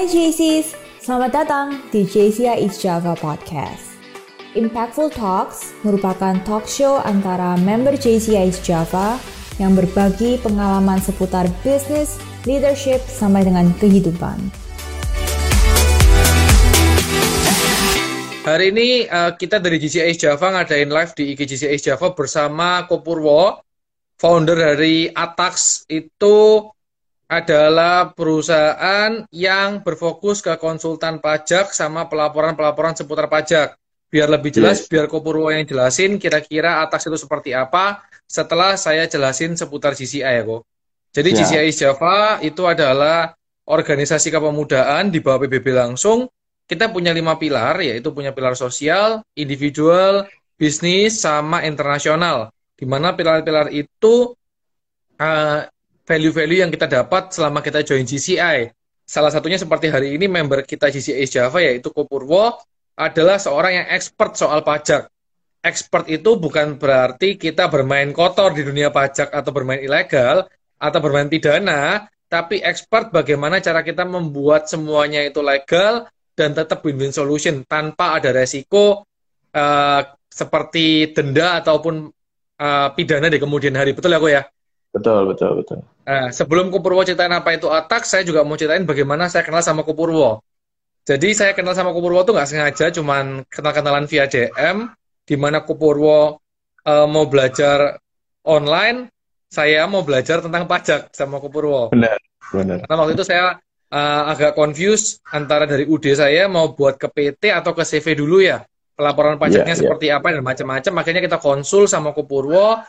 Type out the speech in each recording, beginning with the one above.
Hai JCs, selamat datang di JCI East Java Podcast. Impactful Talks merupakan talk show antara member JCI East Java yang berbagi pengalaman seputar bisnis, leadership, sampai dengan kehidupan. Hari ini uh, kita dari GCI Java ngadain live di IG GCI Java bersama Kopurwo, founder dari Atax itu adalah perusahaan yang berfokus ke konsultan pajak sama pelaporan-pelaporan seputar pajak. Biar lebih jelas, yes. biar Kopurwo yang jelasin kira-kira atas itu seperti apa setelah saya jelasin seputar GCI ya kok. Jadi ya. GCI Java itu adalah organisasi kepemudaan di bawah PBB langsung. Kita punya lima pilar, yaitu punya pilar sosial, individual, bisnis, sama internasional. Di mana pilar-pilar itu uh, value-value yang kita dapat selama kita join GCI. Salah satunya seperti hari ini member kita GCI Java yaitu Kopurwo adalah seorang yang expert soal pajak. Expert itu bukan berarti kita bermain kotor di dunia pajak atau bermain ilegal atau bermain pidana, tapi expert bagaimana cara kita membuat semuanya itu legal dan tetap win-win solution tanpa ada resiko uh, seperti denda ataupun uh, pidana di kemudian hari. Betul ya, aku ya? Betul, betul, betul. Nah, sebelum Kupurwo ceritain apa itu otak, saya juga mau ceritain bagaimana saya kenal sama Kupurwo. Jadi saya kenal sama Kupurwo tuh nggak sengaja, cuman kenal-kenalan via DM, di mana Kupurwo uh, mau belajar online, saya mau belajar tentang pajak sama Kupurwo. Benar, benar. Karena waktu itu saya uh, agak confused antara dari UD saya mau buat ke PT atau ke CV dulu ya. Pelaporan pajaknya yeah, iya. seperti yeah. apa dan macam-macam. Akhirnya kita konsul sama Kupurwo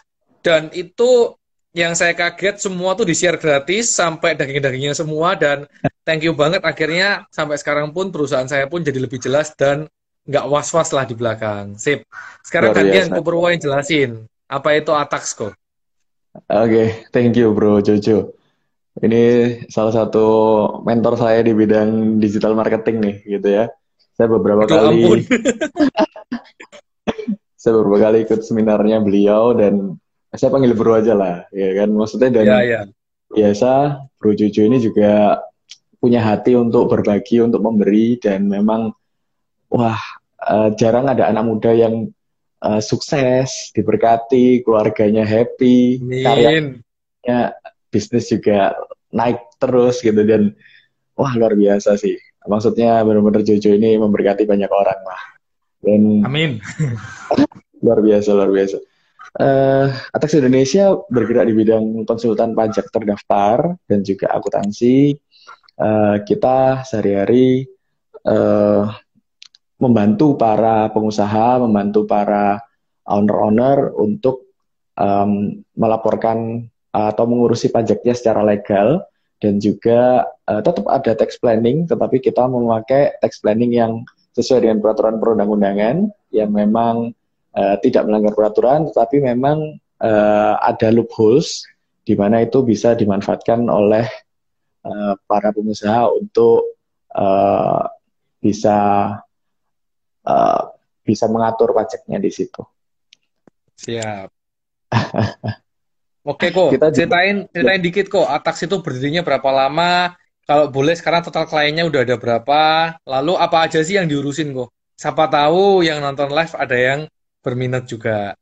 dan itu yang saya kaget semua tuh di-share gratis sampai daging-dagingnya semua dan thank you banget akhirnya sampai sekarang pun perusahaan saya pun jadi lebih jelas dan nggak was-was lah di belakang. Sip. Sekarang gantian ke Purwo yang jelasin apa itu Ataxco. Oke, okay, thank you bro Jojo. Ini salah satu mentor saya di bidang digital marketing nih gitu ya. Saya beberapa Aduh, kali saya beberapa kali ikut seminarnya beliau dan saya panggil bro aja lah, ya kan? Maksudnya dan ya, ya. biasa bro Jojo ini juga punya hati untuk berbagi, untuk memberi dan memang wah uh, jarang ada anak muda yang uh, sukses, diberkati, keluarganya happy, Amin. karyanya bisnis juga naik terus gitu dan wah luar biasa sih. Maksudnya benar-benar Jojo ini memberkati banyak orang lah. Dan Amin. luar biasa, luar biasa. Uh, Indonesia bergerak di bidang konsultan pajak terdaftar dan juga akuntansi. Uh, kita sehari-hari uh, membantu para pengusaha, membantu para owner-owner untuk um, melaporkan atau mengurusi pajaknya secara legal dan juga uh, tetap ada tax planning, tetapi kita memakai tax planning yang sesuai dengan peraturan perundang-undangan yang memang uh, tidak melanggar peraturan, tetapi memang uh, ada loopholes di mana itu bisa dimanfaatkan oleh uh, para pengusaha untuk uh, bisa uh, bisa mengatur pajaknya di situ. Siap. Oke kok, kita ceritain ceritain ya. dikit kok. Atax itu berdirinya berapa lama? Kalau boleh sekarang total kliennya udah ada berapa? Lalu apa aja sih yang diurusin kok? Siapa tahu yang nonton live ada yang berminat juga.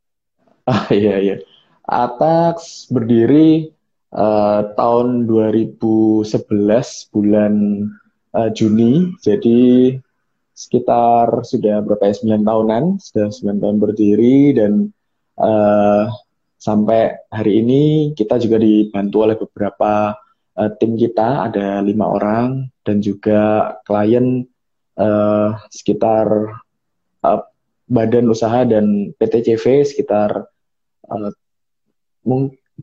Ah iya iya. Atax berdiri uh, tahun 2011 bulan uh, Juni. Jadi sekitar sudah berapa ya 9 tahunan, sudah 9 tahun berdiri dan uh, sampai hari ini kita juga dibantu oleh beberapa uh, tim kita ada lima orang dan juga klien uh, sekitar uh, badan usaha dan PT CV sekitar uh,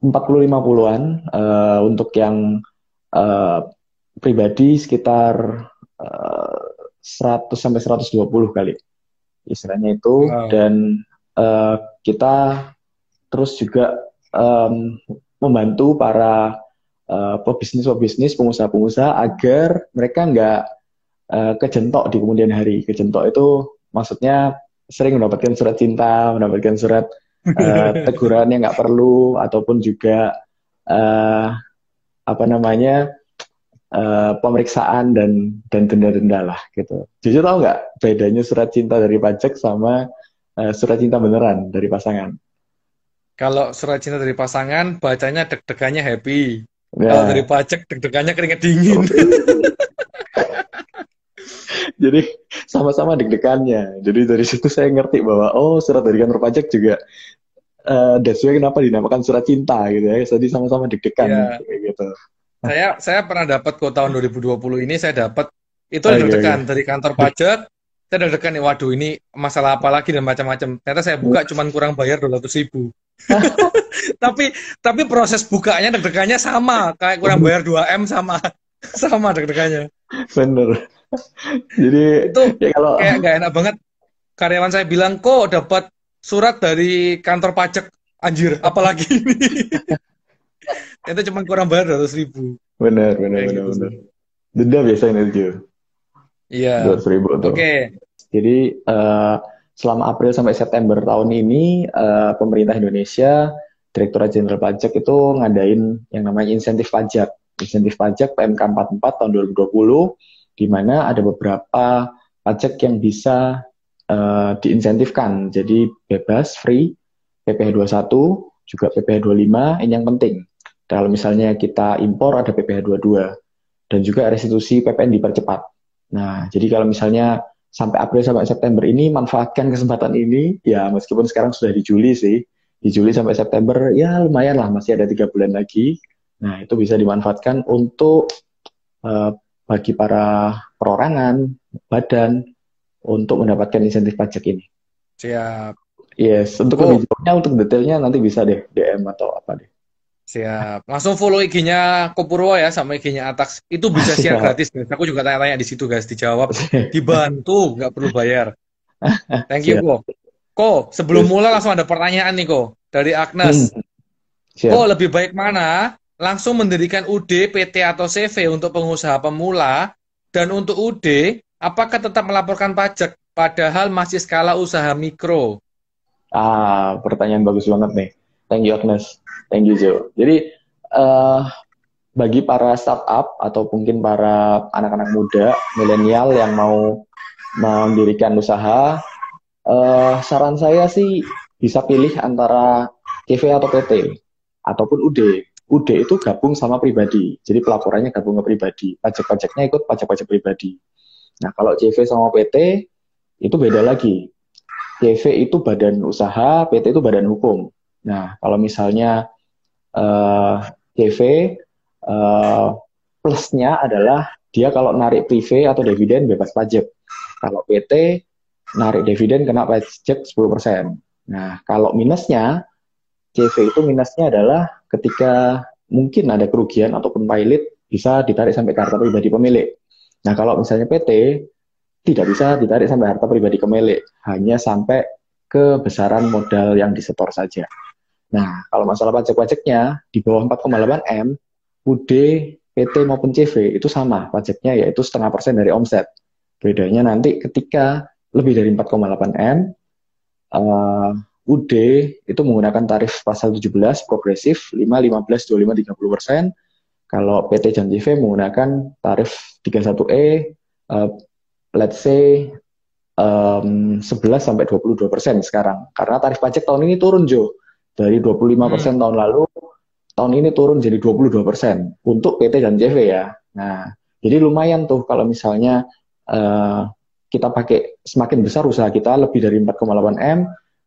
40-50-an uh, untuk yang uh, pribadi sekitar uh, 100 sampai 120 kali istilahnya itu wow. dan uh, kita terus juga um, membantu para uh, pebisnis-pebisnis pengusaha-pengusaha agar mereka nggak uh, kejentok di kemudian hari kejentok itu maksudnya sering mendapatkan surat cinta, mendapatkan surat uh, teguran yang nggak perlu, ataupun juga uh, apa namanya uh, pemeriksaan dan dan denda-denda lah gitu. Jujur tau nggak bedanya surat cinta dari pajak sama uh, surat cinta beneran dari pasangan? Kalau surat cinta dari pasangan bacanya deg-degannya happy. Ya. Kalau dari pajak deg-degannya keringet dingin. Jadi sama-sama deg-degannya. Jadi dari situ saya ngerti bahwa oh surat dari kantor pajak juga uh, that's why kenapa dinamakan surat cinta gitu ya. Jadi sama-sama deg-degan ya. gitu. Saya saya pernah dapat kok tahun 2020 ini saya dapat itu oh, deg-degan iya, iya. dari kantor pajak. Saya deg-degan nih, waduh ini masalah apa lagi dan macam-macam. Ternyata saya buka cuma kurang bayar 200 ribu. tapi tapi proses bukanya deg-degannya sama kayak kurang bayar 2 m sama sama deg-degannya bener jadi itu ya kalau kayak nggak enak banget. Karyawan saya bilang kok dapat surat dari kantor pajak? Anjir apalagi ini? Itu cuma kurang bayar 200 ribu. Bener bener bener gitu. bener denda biasanya itu iya. 200 ribu oke. Okay. jadi uh, selama April sampai September tahun ini uh, pemerintah Indonesia Direktorat Jenderal Pajak itu ngadain yang namanya insentif pajak. Insentif pajak PMK 44 tahun 2020 di mana ada beberapa pajak yang bisa uh, diinsentifkan. Jadi bebas, free, PPh 21, juga PPh 25, ini yang penting. Kalau misalnya kita impor ada PPh 22 dan juga restitusi PPN dipercepat. Nah, jadi kalau misalnya sampai April sampai September ini manfaatkan kesempatan ini ya meskipun sekarang sudah di Juli sih di Juli sampai September ya lumayan lah masih ada tiga bulan lagi nah itu bisa dimanfaatkan untuk uh, bagi para perorangan badan untuk mendapatkan insentif pajak ini siap yes untuk oh. lebih jauhnya untuk detailnya nanti bisa deh DM atau apa deh Siap. Langsung follow IG-nya Kopurwo ya sama IG-nya Atax. Itu bisa share gratis. Guys. Aku juga tanya-tanya di situ guys, dijawab, dibantu, nggak perlu bayar. Thank you, Ko. Ko, sebelum mulai langsung ada pertanyaan nih, Ko. Dari Agnes. Hmm. Siap. Ko, lebih baik mana? Langsung mendirikan UD, PT, atau CV untuk pengusaha pemula? Dan untuk UD, apakah tetap melaporkan pajak padahal masih skala usaha mikro? Ah, pertanyaan bagus banget nih. Thank you, Agnes. Thank you Joe. Jadi uh, bagi para startup atau mungkin para anak-anak muda, milenial yang mau mendirikan usaha, uh, saran saya sih bisa pilih antara CV atau PT ataupun UD. UD itu gabung sama pribadi, jadi pelaporannya gabung ke pribadi, pajak-pajaknya ikut pajak-pajak pribadi. Nah kalau CV sama PT itu beda lagi. CV itu badan usaha, PT itu badan hukum. Nah kalau misalnya uh, eh, CV uh, eh, plusnya adalah dia kalau narik prive atau dividen bebas pajak. Kalau PT narik dividen kena pajak 10%. Nah, kalau minusnya CV itu minusnya adalah ketika mungkin ada kerugian ataupun pilot bisa ditarik sampai ke harta pribadi pemilik. Nah, kalau misalnya PT tidak bisa ditarik sampai harta pribadi pemilik, hanya sampai kebesaran modal yang disetor saja. Nah, kalau masalah pajak-pajaknya di bawah 4,8 M, UD, PT maupun CV itu sama pajaknya yaitu setengah persen dari omset. Bedanya nanti ketika lebih dari 4,8 M, uh, UD itu menggunakan tarif pasal 17 progresif 5, 15, 25, 30 persen. Kalau PT dan CV menggunakan tarif 31E, uh, let's say um, 11 sampai 22 persen sekarang. Karena tarif pajak tahun ini turun, Jo dari 25% persen hmm. tahun lalu, tahun ini turun jadi 22% persen untuk PT dan JV ya. Nah, jadi lumayan tuh kalau misalnya uh, kita pakai semakin besar usaha kita lebih dari 4,8 M,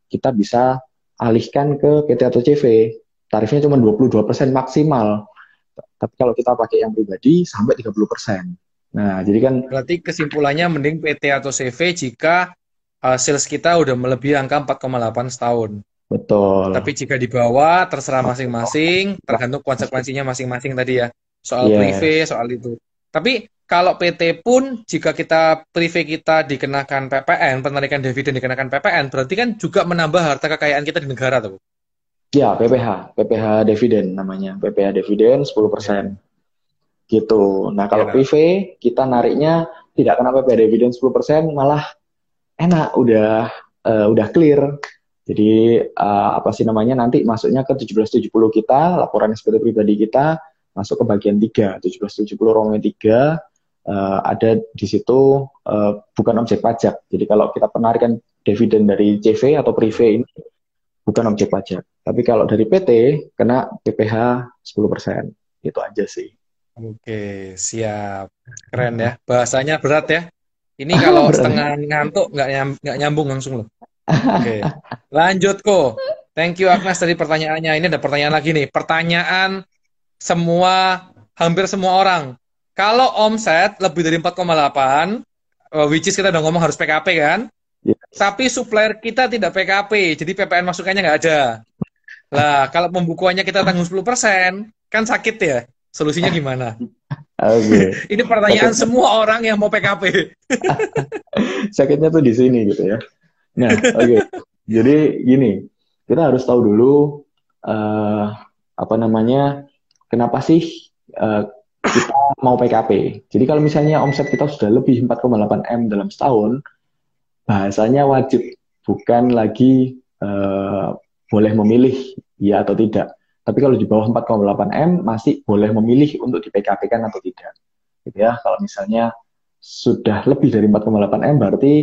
kita bisa alihkan ke PT atau CV. Tarifnya cuma 22% persen maksimal. Tapi kalau kita pakai yang pribadi sampai 30%. persen. Nah, jadi kan berarti kesimpulannya mending PT atau CV jika uh, sales kita udah melebihi angka 4,8 setahun. Betul. Tapi jika dibawa terserah masing-masing, tergantung konsekuensinya masing-masing tadi ya. Soal yes. prive, soal itu. Tapi kalau PT pun jika kita prive kita dikenakan PPN, penarikan dividen dikenakan PPN, berarti kan juga menambah harta kekayaan kita di negara tuh. Ya, PPH, PPH dividen namanya. PPH dividen 10%. Gitu. Nah, kalau ya, prive kita nariknya tidak kena PPH dividen 10%, malah enak, udah uh, udah clear jadi uh, apa sih namanya nanti masuknya ke 1770 kita, laporan SPT pribadi kita, masuk ke bagian 3, 1770 Romawi 3 uh, ada di situ uh, bukan objek pajak. Jadi kalau kita penarikan dividen dari CV atau prive ini bukan objek pajak. Tapi kalau dari PT kena PPh 10%. Itu aja sih. Oke, siap. Keren ya. Bahasanya berat ya. Ini kalau setengah ngantuk nggak nyam, nyambung langsung loh. Oke. Lanjut kok. Thank you Agnes dari pertanyaannya. Ini ada pertanyaan lagi nih. Pertanyaan semua hampir semua orang. Kalau omset lebih dari 4,8, uh, which is kita udah ngomong harus PKP kan? Yes. Tapi supplier kita tidak PKP, jadi PPN masukannya nggak ada. Lah, kalau pembukuannya kita tanggung 10%, kan sakit ya. Solusinya gimana? Okay. Ini pertanyaan Sakit. semua orang yang mau PKP. Sakitnya tuh di sini gitu ya. Nah, oke. Okay. Jadi gini, kita harus tahu dulu uh, apa namanya, kenapa sih uh, kita mau PKP. Jadi kalau misalnya omset kita sudah lebih 4,8 M dalam setahun, bahasanya wajib, bukan lagi uh, boleh memilih ya atau tidak. Tapi kalau di bawah 4,8 M masih boleh memilih untuk di PKP kan atau tidak. Gitu ya. Kalau misalnya sudah lebih dari 4,8 M berarti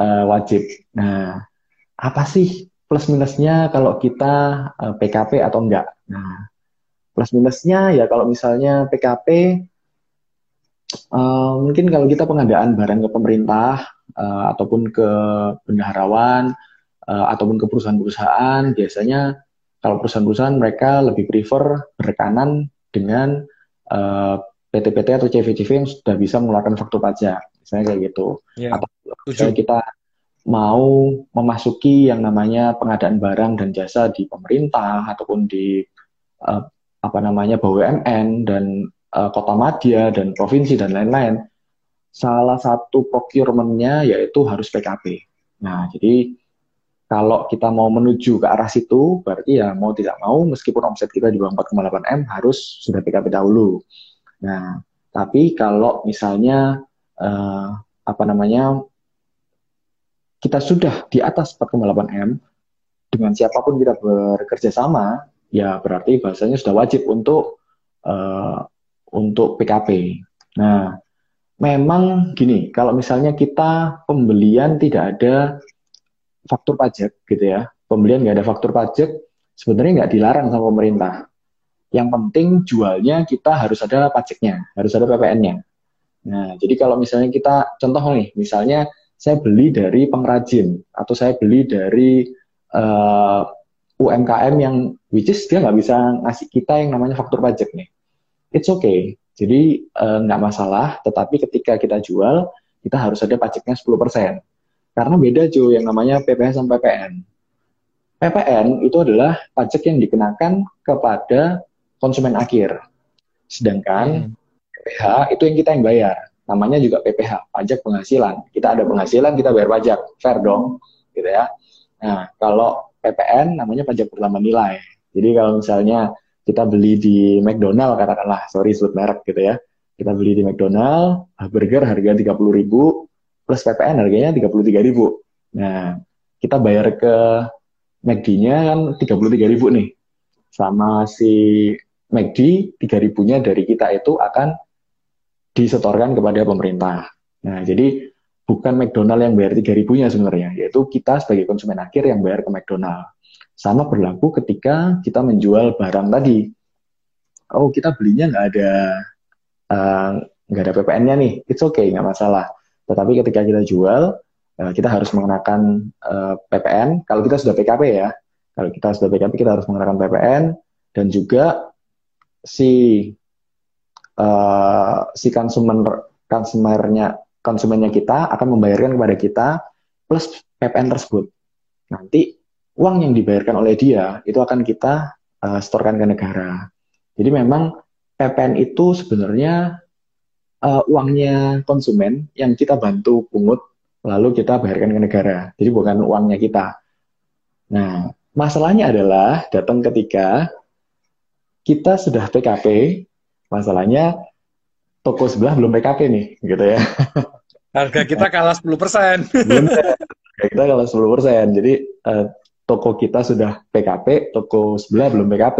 uh, wajib. Nah, apa sih plus minusnya kalau kita uh, eh, PKP atau enggak? Nah, plus minusnya ya kalau misalnya PKP uh, eh, mungkin kalau kita pengadaan barang ke pemerintah uh, ataupun ke bendaharawan uh, ataupun ke perusahaan-perusahaan biasanya kalau perusahaan-perusahaan mereka lebih prefer berkanan dengan uh, PT-PT atau CV-CV yang sudah bisa mengeluarkan faktur pajak misalnya kayak gitu yeah. atau misalnya kita mau memasuki yang namanya pengadaan barang dan jasa di pemerintah ataupun di uh, apa namanya BUMN dan uh, kota madya dan provinsi dan lain-lain, salah satu procurementnya yaitu harus PKP. Nah, jadi kalau kita mau menuju ke arah situ, berarti ya mau tidak mau, meskipun omset kita di bawah 4,8 M harus sudah PKP dahulu. Nah, tapi kalau misalnya uh, apa namanya kita sudah di atas 4,8 M dengan siapa pun kita bekerja sama, ya berarti bahasanya sudah wajib untuk uh, untuk PKP. Nah, memang gini, kalau misalnya kita pembelian tidak ada faktur pajak gitu ya, pembelian nggak ada faktur pajak, sebenarnya nggak dilarang sama pemerintah. Yang penting jualnya kita harus ada pajaknya, harus ada PPN-nya. Nah, jadi kalau misalnya kita contoh nih, misalnya saya beli dari pengrajin atau saya beli dari uh, UMKM yang which is dia nggak bisa ngasih kita yang namanya faktur pajak nih. It's okay. Jadi eh, nggak uh, masalah, tetapi ketika kita jual, kita harus ada pajaknya 10%. Karena beda Jo yang namanya PPh sama PPN. PPN itu adalah pajak yang dikenakan kepada konsumen akhir. Sedangkan hmm. PPh itu yang kita yang bayar. Namanya juga PPh, pajak penghasilan. Kita ada penghasilan, kita bayar pajak. Fair dong, gitu ya. Nah, kalau PPN namanya pajak pertama nilai. Jadi kalau misalnya kita beli di McDonald katakanlah, sorry sebut merek gitu ya. Kita beli di McDonald, burger harga 30 ribu, plus PPN harganya 33 ribu. Nah, kita bayar ke McD-nya kan 33 ribu nih. Sama si McD, 3 ribunya dari kita itu akan disetorkan kepada pemerintah. Nah, jadi bukan McDonald yang bayar tiga ribunya sebenarnya, yaitu kita sebagai konsumen akhir yang bayar ke McDonald. Sama berlaku ketika kita menjual barang tadi. Oh, kita belinya nggak ada uh, nggak ada PPN-nya nih, it's okay, nggak masalah. Tetapi ketika kita jual, uh, kita harus mengenakan uh, PPN. Kalau kita sudah PKP ya, kalau kita sudah PKP kita harus mengenakan PPN dan juga si uh, si konsumer konsumernya konsumennya kita akan membayarkan kepada kita plus PPN tersebut. Nanti uang yang dibayarkan oleh dia itu akan kita uh, setorkan ke negara. Jadi memang PPN itu sebenarnya uh, uangnya konsumen yang kita bantu pungut lalu kita bayarkan ke negara. Jadi bukan uangnya kita. Nah, masalahnya adalah datang ketika kita sudah PKP, masalahnya toko sebelah belum PKP nih, gitu ya. Harga kita kalah 10%. Harga kita kalah 10%. Jadi uh, toko kita sudah PKP, toko sebelah belum PKP.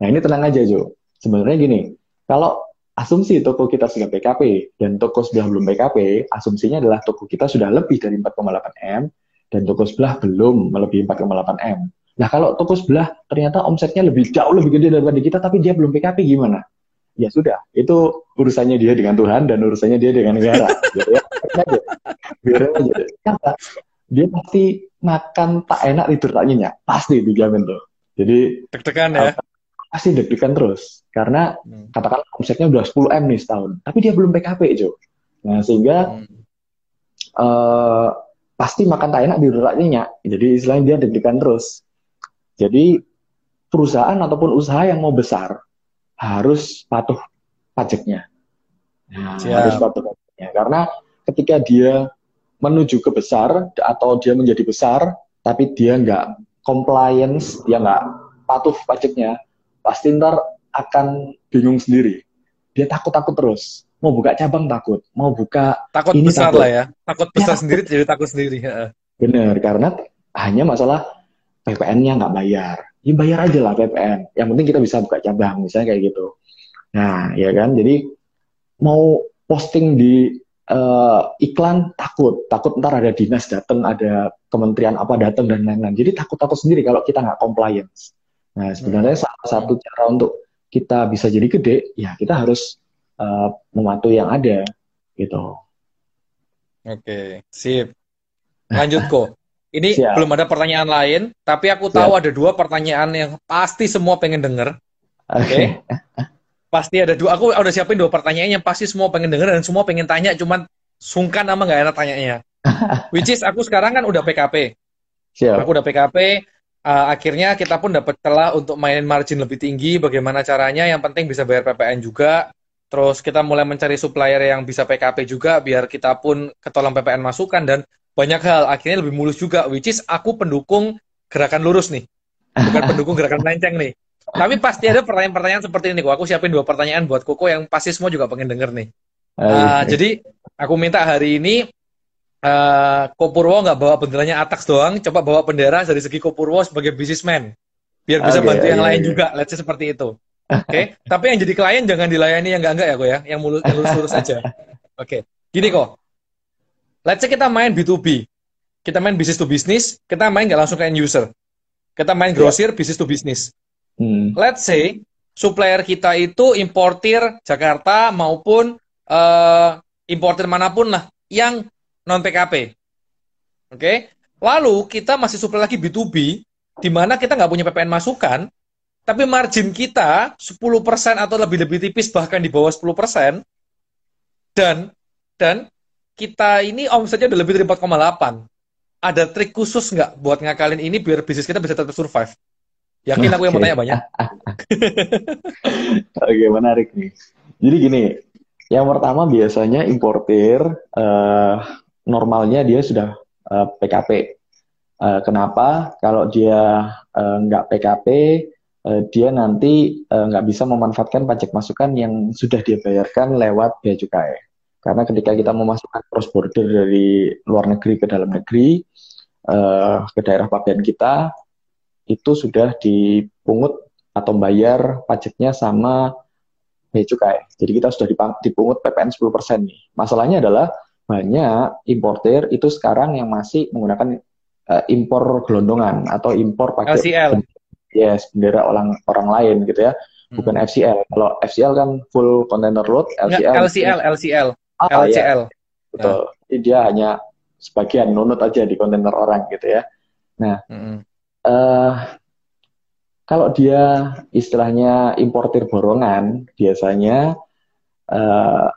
Nah ini tenang aja Jo. Sebenarnya gini, Kalau asumsi toko kita sudah PKP dan toko sebelah belum PKP, asumsinya adalah toko kita sudah lebih dari 4,8 M dan toko sebelah belum melebihi 4,8 M. Nah kalau toko sebelah ternyata omsetnya lebih jauh lebih gede daripada kita tapi dia belum PKP gimana? Ya sudah, itu urusannya dia dengan Tuhan dan urusannya dia dengan negara. gitu ya. Biarin aja. Kenapa? Dia pasti makan tak enak tidur tak nyenyak. Pasti dijamin tuh. Jadi deg-degan ya. Pasti deg-degan terus karena hmm. katakan omsetnya udah 10 M nih setahun, tapi dia belum PKP, Jo. Nah, sehingga hmm. uh, pasti makan tak enak tidur tak nyenyak. Jadi istilahnya dia deg-degan terus. Jadi perusahaan ataupun usaha yang mau besar harus patuh pajaknya. Nah, harus patuh pajaknya. Karena ketika dia menuju ke besar atau dia menjadi besar, tapi dia nggak compliance, dia nggak patuh pajaknya, pasti ntar akan bingung sendiri. Dia takut-takut terus. Mau buka cabang takut, mau buka takut ini besar takut. lah ya. Takut besar ya, sendiri jadi takut sendiri. Bener, karena hanya masalah PPN-nya nggak bayar. Ya bayar aja lah PPN. Yang penting kita bisa buka cabang, misalnya kayak gitu. Nah, ya kan. Jadi mau posting di uh, iklan takut, takut ntar ada dinas datang, ada kementerian apa datang dan lain-lain. Jadi takut-takut sendiri kalau kita nggak compliance. Nah, sebenarnya hmm. salah satu cara untuk kita bisa jadi gede, ya kita harus uh, mematuhi yang ada, gitu. Oke, sip. Lanjut kok. Ini Siap. belum ada pertanyaan lain, tapi aku tahu Siap. ada dua pertanyaan yang pasti semua pengen denger. Oke. Okay. pasti ada dua. Aku udah siapin dua pertanyaan yang pasti semua pengen denger dan semua pengen tanya, cuman sungkan sama nggak enak tanyanya. Which is aku sekarang kan udah PKP. Siap. Aku udah PKP. Uh, eh, akhirnya kita pun dapat celah untuk main margin lebih tinggi. Bagaimana caranya? Yang penting bisa bayar PPN juga. Terus kita mulai mencari supplier yang bisa PKP juga, biar kita pun ketolong PPN masukan dan banyak hal akhirnya lebih mulus juga which is aku pendukung gerakan lurus nih. Bukan pendukung gerakan melenceng nih. Tapi pasti ada pertanyaan-pertanyaan seperti ini kok. Aku siapin dua pertanyaan buat Koko yang pasti semua juga pengen denger nih. Uh, jadi aku minta hari ini uh, Kopurwo nggak bawa benderanya Atax doang coba bawa bendera dari segi Kopurwo sebagai businessman biar bisa okay, bantu yang lain juga let's say seperti itu. Oke? Okay? tapi yang jadi klien jangan dilayani yang enggak enggak ya kok ya? Yang mulus lurus aja. Oke. Okay. gini kok let's say kita main B2B, kita main business to business, kita main nggak langsung ke end user. Kita main grosir, yeah. business to business. Hmm. Let's say supplier kita itu importir Jakarta maupun uh, importir mana pun lah yang non PKP. Oke. Okay? Lalu kita masih supply lagi B2B di mana kita nggak punya PPN masukan, tapi margin kita 10% atau lebih-lebih tipis bahkan di bawah 10% dan dan kita ini omsetnya udah lebih dari 4,8. Ada trik khusus nggak buat ngakalin ini biar bisnis kita bisa tetap survive? Yakin aku yang mau tanya banyak. Oke, menarik nih. Jadi gini, yang pertama biasanya importir uh, normalnya dia sudah uh, eh, PKP. Uh, eh, kenapa? Kalau dia uh, nggak PKP, uh, dia nanti nggak uh, bisa memanfaatkan pajak masukan yang sudah dia bayarkan lewat bea cukai. Karena ketika kita memasukkan cross border dari luar negeri ke dalam negeri, uh, ke daerah pabean kita, itu sudah dipungut atau bayar pajaknya sama bea cukai. Jadi kita sudah dipungut PPN 10% nih. Masalahnya adalah banyak importer itu sekarang yang masih menggunakan uh, impor gelondongan atau impor pakai LCL. Yes, bendera orang orang lain gitu ya. Bukan hmm. FCL. Kalau FCL kan full container load, LCL. Nggak, LCL, LCL. Oh, LCL. Ya. Betul. Jadi dia hanya sebagian nunut aja di kontainer orang gitu ya. Nah, mm-hmm. uh, kalau dia istilahnya importir borongan, biasanya uh,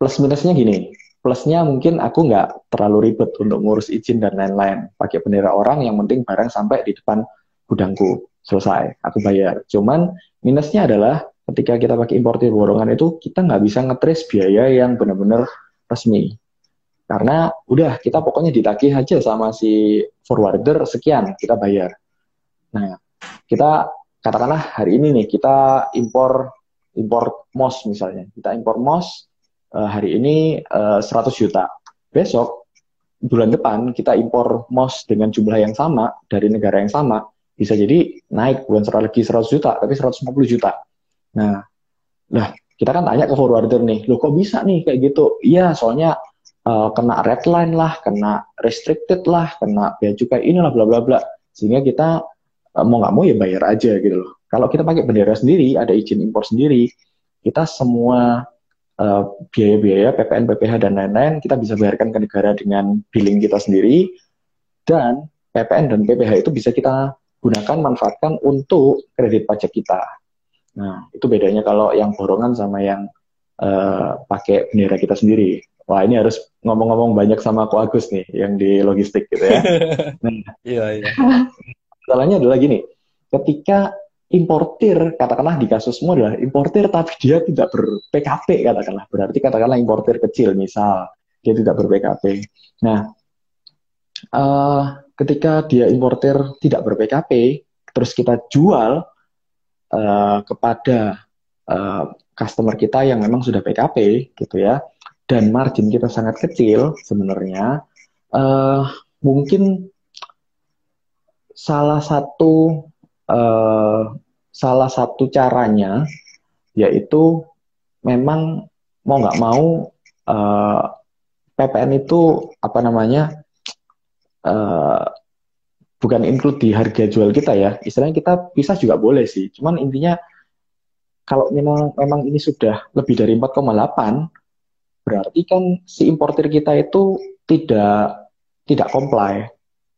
plus minusnya gini. Plusnya mungkin aku nggak terlalu ribet untuk ngurus izin dan lain-lain. Pakai bendera orang, yang penting barang sampai di depan gudangku. Selesai, aku bayar. Cuman minusnya adalah ketika kita pakai importir borongan itu kita nggak bisa ngetrace biaya yang benar-benar resmi. Karena udah kita pokoknya ditagih aja sama si forwarder sekian kita bayar. Nah kita katakanlah hari ini nih kita impor impor mos misalnya. Kita impor mos uh, hari ini uh, eh, 100 juta. Besok bulan depan kita impor mos dengan jumlah yang sama dari negara yang sama bisa jadi naik bukan lagi 100 juta tapi 150 juta Nah, nah kita kan tanya ke forwarder nih, lo kok bisa nih kayak gitu? Iya, soalnya uh, kena red line lah, kena restricted lah, kena bea cukai inilah bla bla bla. Sehingga kita uh, mau nggak mau ya bayar aja gitu loh. Kalau kita pakai bendera sendiri, ada izin impor sendiri, kita semua uh, biaya-biaya PPN, PPH dan lain-lain kita bisa bayarkan ke negara dengan billing kita sendiri dan PPN dan PPH itu bisa kita gunakan manfaatkan untuk kredit pajak kita. Nah, itu bedanya kalau yang borongan sama yang uh, pakai bendera kita sendiri. Wah, ini harus ngomong-ngomong banyak sama Ko Agus nih yang di logistik gitu ya. Nah, iya, iya. Masalahnya adalah gini, ketika importir katakanlah di kasusmu adalah importir tapi dia tidak ber-PKP katakanlah berarti katakanlah importir kecil misal dia tidak ber-PKP nah uh, ketika dia importir tidak ber-PKP terus kita jual uh, kepada uh, customer kita yang memang sudah PKP gitu ya. Dan margin kita sangat kecil sebenarnya. Uh, mungkin salah satu uh, salah satu caranya yaitu memang mau nggak mau uh, PPN itu apa namanya uh, bukan include di harga jual kita ya istilahnya kita bisa juga boleh sih cuman intinya kalau memang memang ini sudah lebih dari 4,8 berarti kan si importer kita itu tidak tidak comply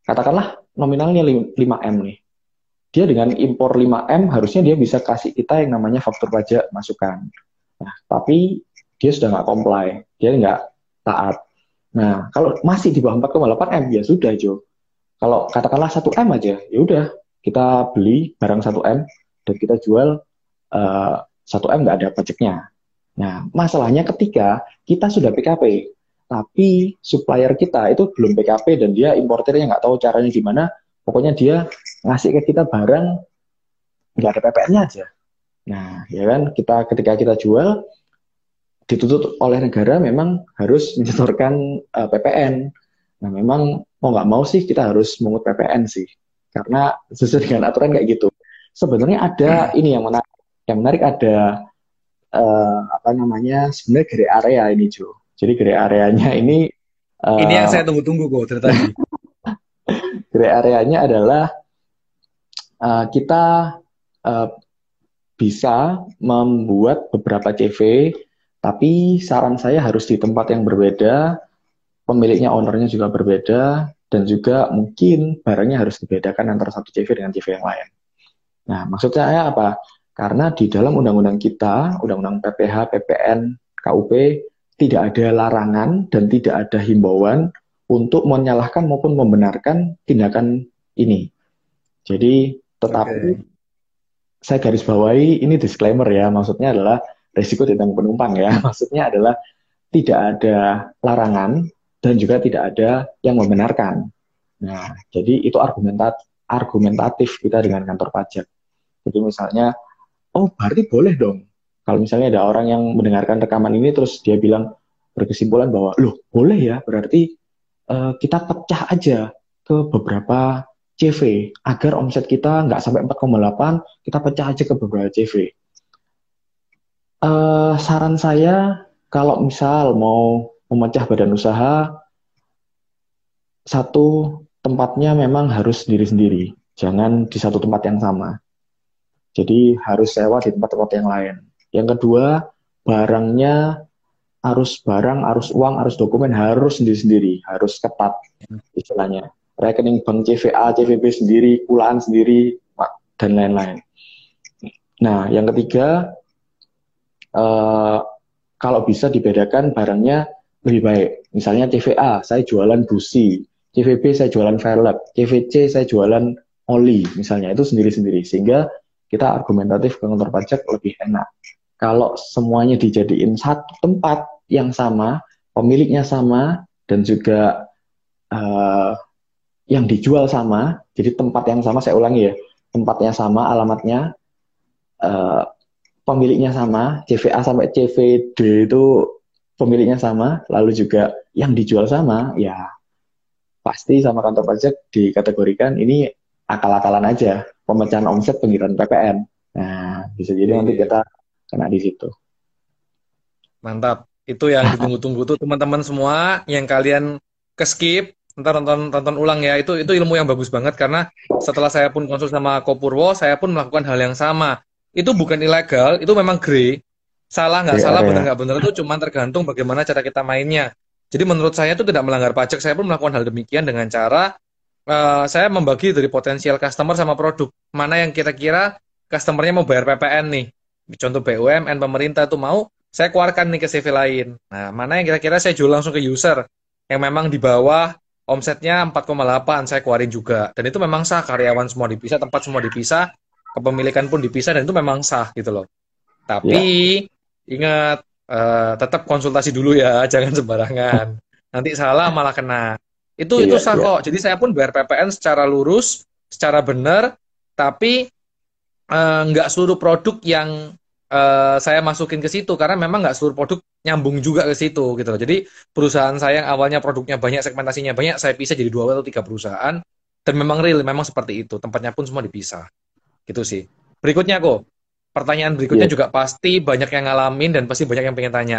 katakanlah nominalnya 5M nih dia dengan impor 5M harusnya dia bisa kasih kita yang namanya faktur pajak masukan. Nah, tapi dia sudah nggak comply, dia nggak taat. Nah, kalau masih di bawah 4,8 M ya sudah Jo. Kalau katakanlah 1 M aja, ya udah kita beli barang 1 M dan kita jual uh, eh, 1 M nggak ada pajaknya. Nah, masalahnya ketika kita sudah PKP, tapi supplier kita itu belum PKP dan dia importernya nggak tahu caranya gimana, pokoknya dia ngasih ke kita barang nggak ada PPN-nya aja. Nah, ya kan kita ketika kita jual ditutup oleh negara memang harus menyetorkan uh, eh, PPN. Nah, memang mau nggak mau sih kita harus mengut PPN sih, karena sesuai dengan aturan kayak gitu. Sebenarnya ada hmm. ini yang menarik, yang menarik ada uh, apa namanya sebenarnya gray area ini Jo. Jadi gray areanya ini uh, ini yang saya tunggu-tunggu kok ternyata. gray areanya adalah uh, kita uh, bisa membuat beberapa CV, tapi saran saya harus di tempat yang berbeda, pemiliknya, ownernya juga berbeda, dan juga mungkin barangnya harus dibedakan antara satu CV dengan CV yang lain. Nah, maksudnya saya apa? Karena di dalam undang-undang kita, undang-undang PPH, PPN, KUP, tidak ada larangan dan tidak ada himbauan untuk menyalahkan maupun membenarkan tindakan ini. Jadi tetapi okay. saya garis bawahi ini disclaimer ya, maksudnya adalah risiko tentang penumpang ya. Maksudnya adalah tidak ada larangan dan juga tidak ada yang membenarkan. Nah, jadi itu argumentat argumentatif kita dengan kantor pajak. Jadi misalnya, oh berarti boleh dong. Kalau misalnya ada orang yang mendengarkan rekaman ini terus dia bilang berkesimpulan bahwa, loh boleh ya, berarti uh, kita pecah aja ke beberapa CV agar omset kita nggak sampai 4,8 kita pecah aja ke beberapa CV. Uh, eh, saran saya kalau misal mau memecah badan usaha satu tempatnya memang harus sendiri-sendiri, jangan di satu tempat yang sama. Jadi harus sewa di tempat-tempat yang lain. Yang kedua, barangnya harus barang, harus uang, harus dokumen harus sendiri-sendiri, harus ketat istilahnya rekening bank CVA, CVB sendiri, kulaan sendiri, dan lain-lain. Nah, yang ketiga, uh, kalau bisa dibedakan barangnya lebih baik. Misalnya CVA, saya jualan busi, CVB saya jualan velg, CVC saya jualan oli, misalnya itu sendiri-sendiri. Sehingga kita argumentatif ke kantor pajak lebih enak. Kalau semuanya dijadiin satu tempat yang sama, pemiliknya sama, dan juga uh, yang dijual sama, jadi tempat yang sama, saya ulangi ya, tempatnya sama, alamatnya, uh, pemiliknya sama, CVA sampai CVD itu pemiliknya sama, lalu juga yang dijual sama, ya pasti sama kantor pajak dikategorikan ini akal-akalan aja, pemecahan omset pengiriman PPN. Nah, bisa jadi nanti kita kena di situ. Mantap. Itu yang ditunggu-tunggu tuh teman-teman semua yang kalian ke skip ntar tonton tonton ulang ya itu itu ilmu yang bagus banget karena setelah saya pun konsul sama Kopurwo saya pun melakukan hal yang sama itu bukan ilegal itu memang grey salah nggak yeah, salah yeah. benar nggak benar itu cuma tergantung bagaimana cara kita mainnya. Jadi menurut saya itu tidak melanggar pajak. Saya pun melakukan hal demikian dengan cara uh, saya membagi dari potensial customer sama produk. Mana yang kira-kira customernya mau bayar PPN nih? Contoh BUMN pemerintah itu mau saya keluarkan nih ke CV lain. Nah mana yang kira-kira saya jual langsung ke user? Yang memang di bawah omsetnya 4,8 saya keluarin juga. Dan itu memang sah karyawan semua dipisah tempat semua dipisah kepemilikan pun dipisah dan itu memang sah gitu loh. Tapi ya. Ingat uh, tetap konsultasi dulu ya jangan sembarangan nanti salah malah kena itu ya, itu sah ya. kok jadi saya pun bayar PPN secara lurus secara benar tapi uh, nggak seluruh produk yang uh, saya masukin ke situ karena memang nggak seluruh produk nyambung juga ke situ gitu loh. Jadi perusahaan saya yang awalnya produknya banyak, segmentasinya banyak, saya pisah jadi dua atau tiga perusahaan dan memang real, memang seperti itu. Tempatnya pun semua dipisah. Gitu sih. Berikutnya kok, pertanyaan berikutnya yeah. juga pasti banyak yang ngalamin dan pasti banyak yang pengen tanya.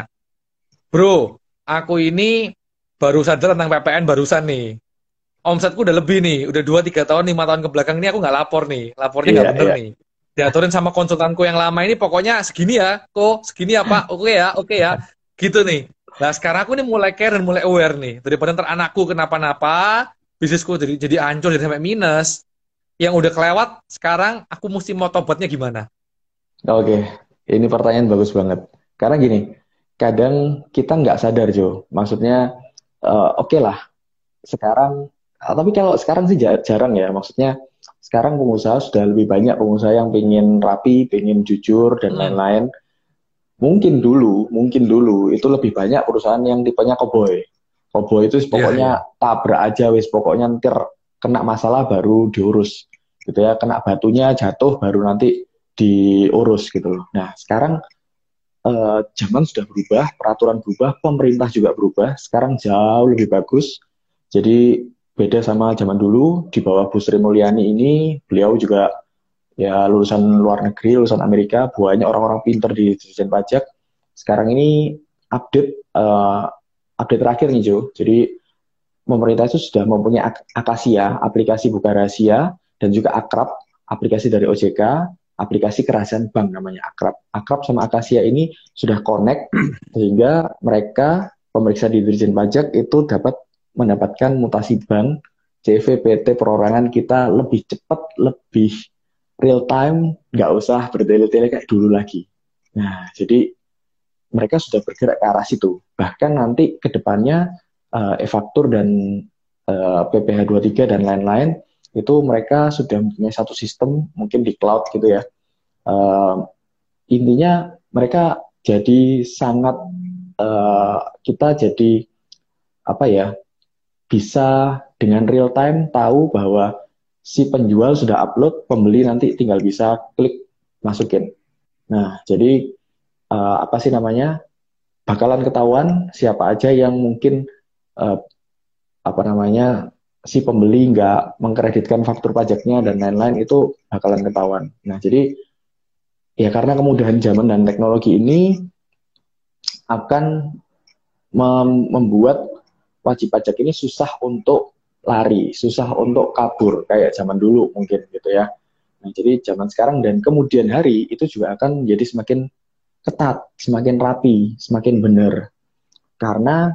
Bro, aku ini baru sadar tentang PPN barusan nih. Omsetku udah lebih nih, udah 2 3 tahun, 5 tahun ke belakang ini aku nggak lapor nih. Lapornya nggak yeah, bener yeah. nih diaturin sama konsultanku yang lama ini pokoknya segini ya kok segini ya pak oke ya oke ya gitu nih nah sekarang aku nih mulai care dan mulai aware nih daripada ntar anakku kenapa-napa bisnisku jadi jadi hancur jadi sampai minus yang udah kelewat sekarang aku mesti mau tobatnya gimana oke ini pertanyaan bagus banget karena gini kadang kita nggak sadar Jo maksudnya uh, oke okay lah sekarang tapi kalau sekarang sih jarang ya maksudnya sekarang pengusaha sudah lebih banyak pengusaha yang pengen rapi, pengen jujur dan hmm. lain-lain. Hmm. Mungkin dulu, mungkin dulu itu lebih banyak perusahaan yang tipenya koboi. Koboi itu pokoknya yeah, yeah. tabrak aja wis, pokoknya ntir kena masalah baru diurus. Gitu ya, kena batunya jatuh baru nanti diurus gitu loh. Nah, sekarang eh, zaman sudah berubah, peraturan berubah, pemerintah juga berubah. Sekarang jauh lebih bagus. Jadi beda sama zaman dulu di bawah Bu Sri Mulyani ini beliau juga ya lulusan luar negeri lulusan Amerika banyak orang-orang pinter di Dirjen Pajak sekarang ini update uh, update terakhir nih Jo jadi pemerintah itu sudah mempunyai ak Akasia aplikasi buka rahasia dan juga Akrab aplikasi dari OJK aplikasi kerahasiaan bank namanya Akrab Akrab sama Akasia ini sudah connect sehingga mereka pemeriksa di Dirjen Pajak itu dapat mendapatkan mutasi bank CVPT perorangan kita lebih cepat, lebih real time, nggak usah bertele-tele kayak dulu lagi. Nah, jadi mereka sudah bergerak ke arah situ. Bahkan nanti ke depannya uh, e-faktur dan PPh 23 dan lain-lain itu mereka sudah mempunyai satu sistem mungkin di cloud gitu ya. Uh, intinya mereka jadi sangat uh, kita jadi apa ya bisa dengan real time tahu bahwa si penjual sudah upload, pembeli nanti tinggal bisa klik masukin. Nah, jadi uh, apa sih namanya? Bakalan ketahuan siapa aja yang mungkin uh, apa namanya si pembeli nggak mengkreditkan faktur pajaknya dan lain-lain itu bakalan ketahuan. Nah, jadi ya karena kemudahan zaman dan teknologi ini akan mem membuat wajib pajak ini susah untuk lari, susah untuk kabur kayak zaman dulu mungkin gitu ya. Nah, jadi zaman sekarang dan kemudian hari itu juga akan menjadi semakin ketat, semakin rapi, semakin benar. Karena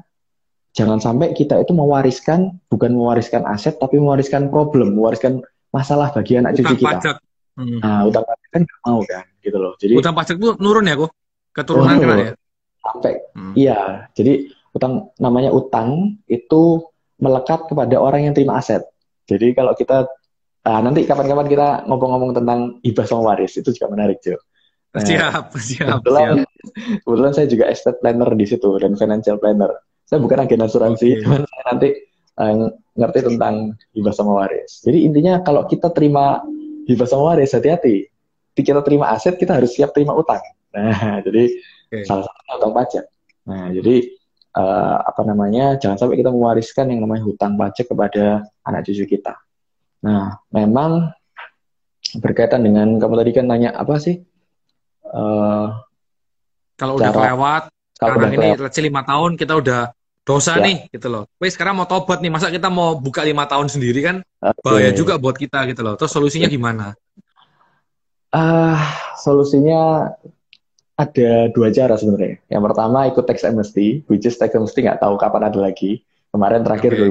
jangan sampai kita itu mewariskan bukan mewariskan aset tapi mewariskan problem, mewariskan masalah bagi anak cucu kita. Pajak. Hmm. Nah, utang pajak kan nggak mau kan, gitu loh. Jadi utang pajak itu nurun ya, kok? Keturunan kan ya? Sampai, hmm. iya. Jadi utang namanya utang itu melekat kepada orang yang terima aset. Jadi kalau kita uh, nanti kapan-kapan kita ngomong-ngomong tentang hibah sama waris itu juga menarik Jo. Nah, siap, siap, kebetulan, siap. Kebetulan saya juga estate planner di situ dan financial planner. Saya bukan agen asuransi, okay. cuman saya nanti uh, ngerti tentang hibah sama waris. Jadi intinya kalau kita terima hibah sama waris hati-hati. Kita terima aset, kita harus siap terima utang. Nah, jadi okay. salah satu utang pajak. Nah, jadi uh, apa namanya jangan sampai kita mewariskan yang namanya hutang pajak kepada anak cucu kita. Nah, memang berkaitan dengan kamu tadi kan nanya apa sih? Uh, Kalau udah kelewat kalau sekarang ini let's lima tahun kita udah dosa ya. nih gitu loh. Wih sekarang mau tobat nih, masa kita mau buka lima tahun sendiri kan okay. bahaya juga buat kita gitu loh. Terus solusinya gimana? Uh, solusinya ada dua cara sebenarnya. Yang pertama ikut tax amnesty, which is tax amnesty nggak tahu kapan ada lagi. Kemarin terakhir okay.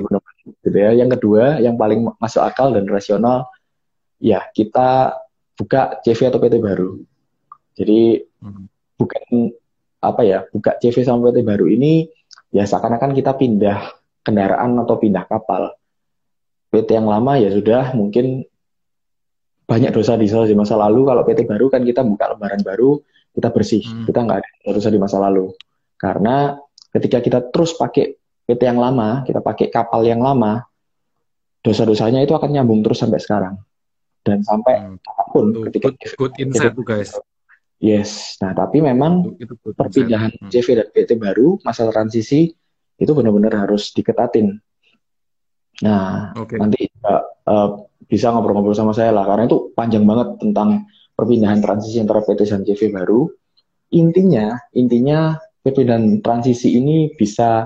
2016 gitu ya. Yang kedua, yang paling masuk akal dan rasional, ya kita buka CV atau PT baru. Jadi hmm. bukan apa ya, buka CV sama PT baru ini ya seakan-akan kita pindah kendaraan atau pindah kapal. PT yang lama ya sudah mungkin banyak dosa di masa lalu. Kalau PT baru kan kita buka lembaran baru, kita bersih, hmm. kita nggak ada dosa di masa lalu. Karena ketika kita terus pakai PT yang lama, kita pakai kapal yang lama, dosa-dosanya itu akan nyambung terus sampai sekarang. Dan sampai hmm. apa pun ketika good, good insight tuh guys. Yes, nah tapi memang itu, itu perpindahan hmm. CV dan PT baru, masa transisi itu benar-benar harus diketatin. Nah, okay. nanti uh, uh, bisa ngobrol-ngobrol sama saya lah, karena itu panjang banget tentang perpindahan transisi antara PT dan CV baru. Intinya, intinya perpindahan transisi ini bisa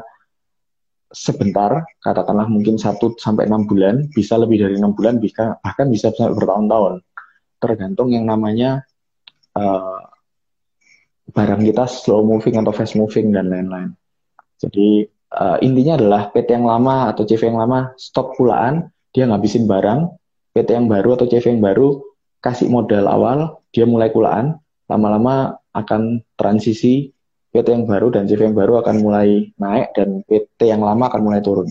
sebentar, katakanlah mungkin satu sampai enam bulan, bisa lebih dari enam bulan, bisa bahkan bisa sampai bertahun-tahun, tergantung yang namanya uh, barang kita slow moving atau fast moving dan lain-lain. Jadi uh, intinya adalah PT yang lama atau CV yang lama stop pulaan, dia ngabisin barang, PT yang baru atau CV yang baru kasih modal awal, dia mulai kulaan, lama-lama akan transisi PT yang baru dan CV yang baru akan mulai naik dan PT yang lama akan mulai turun.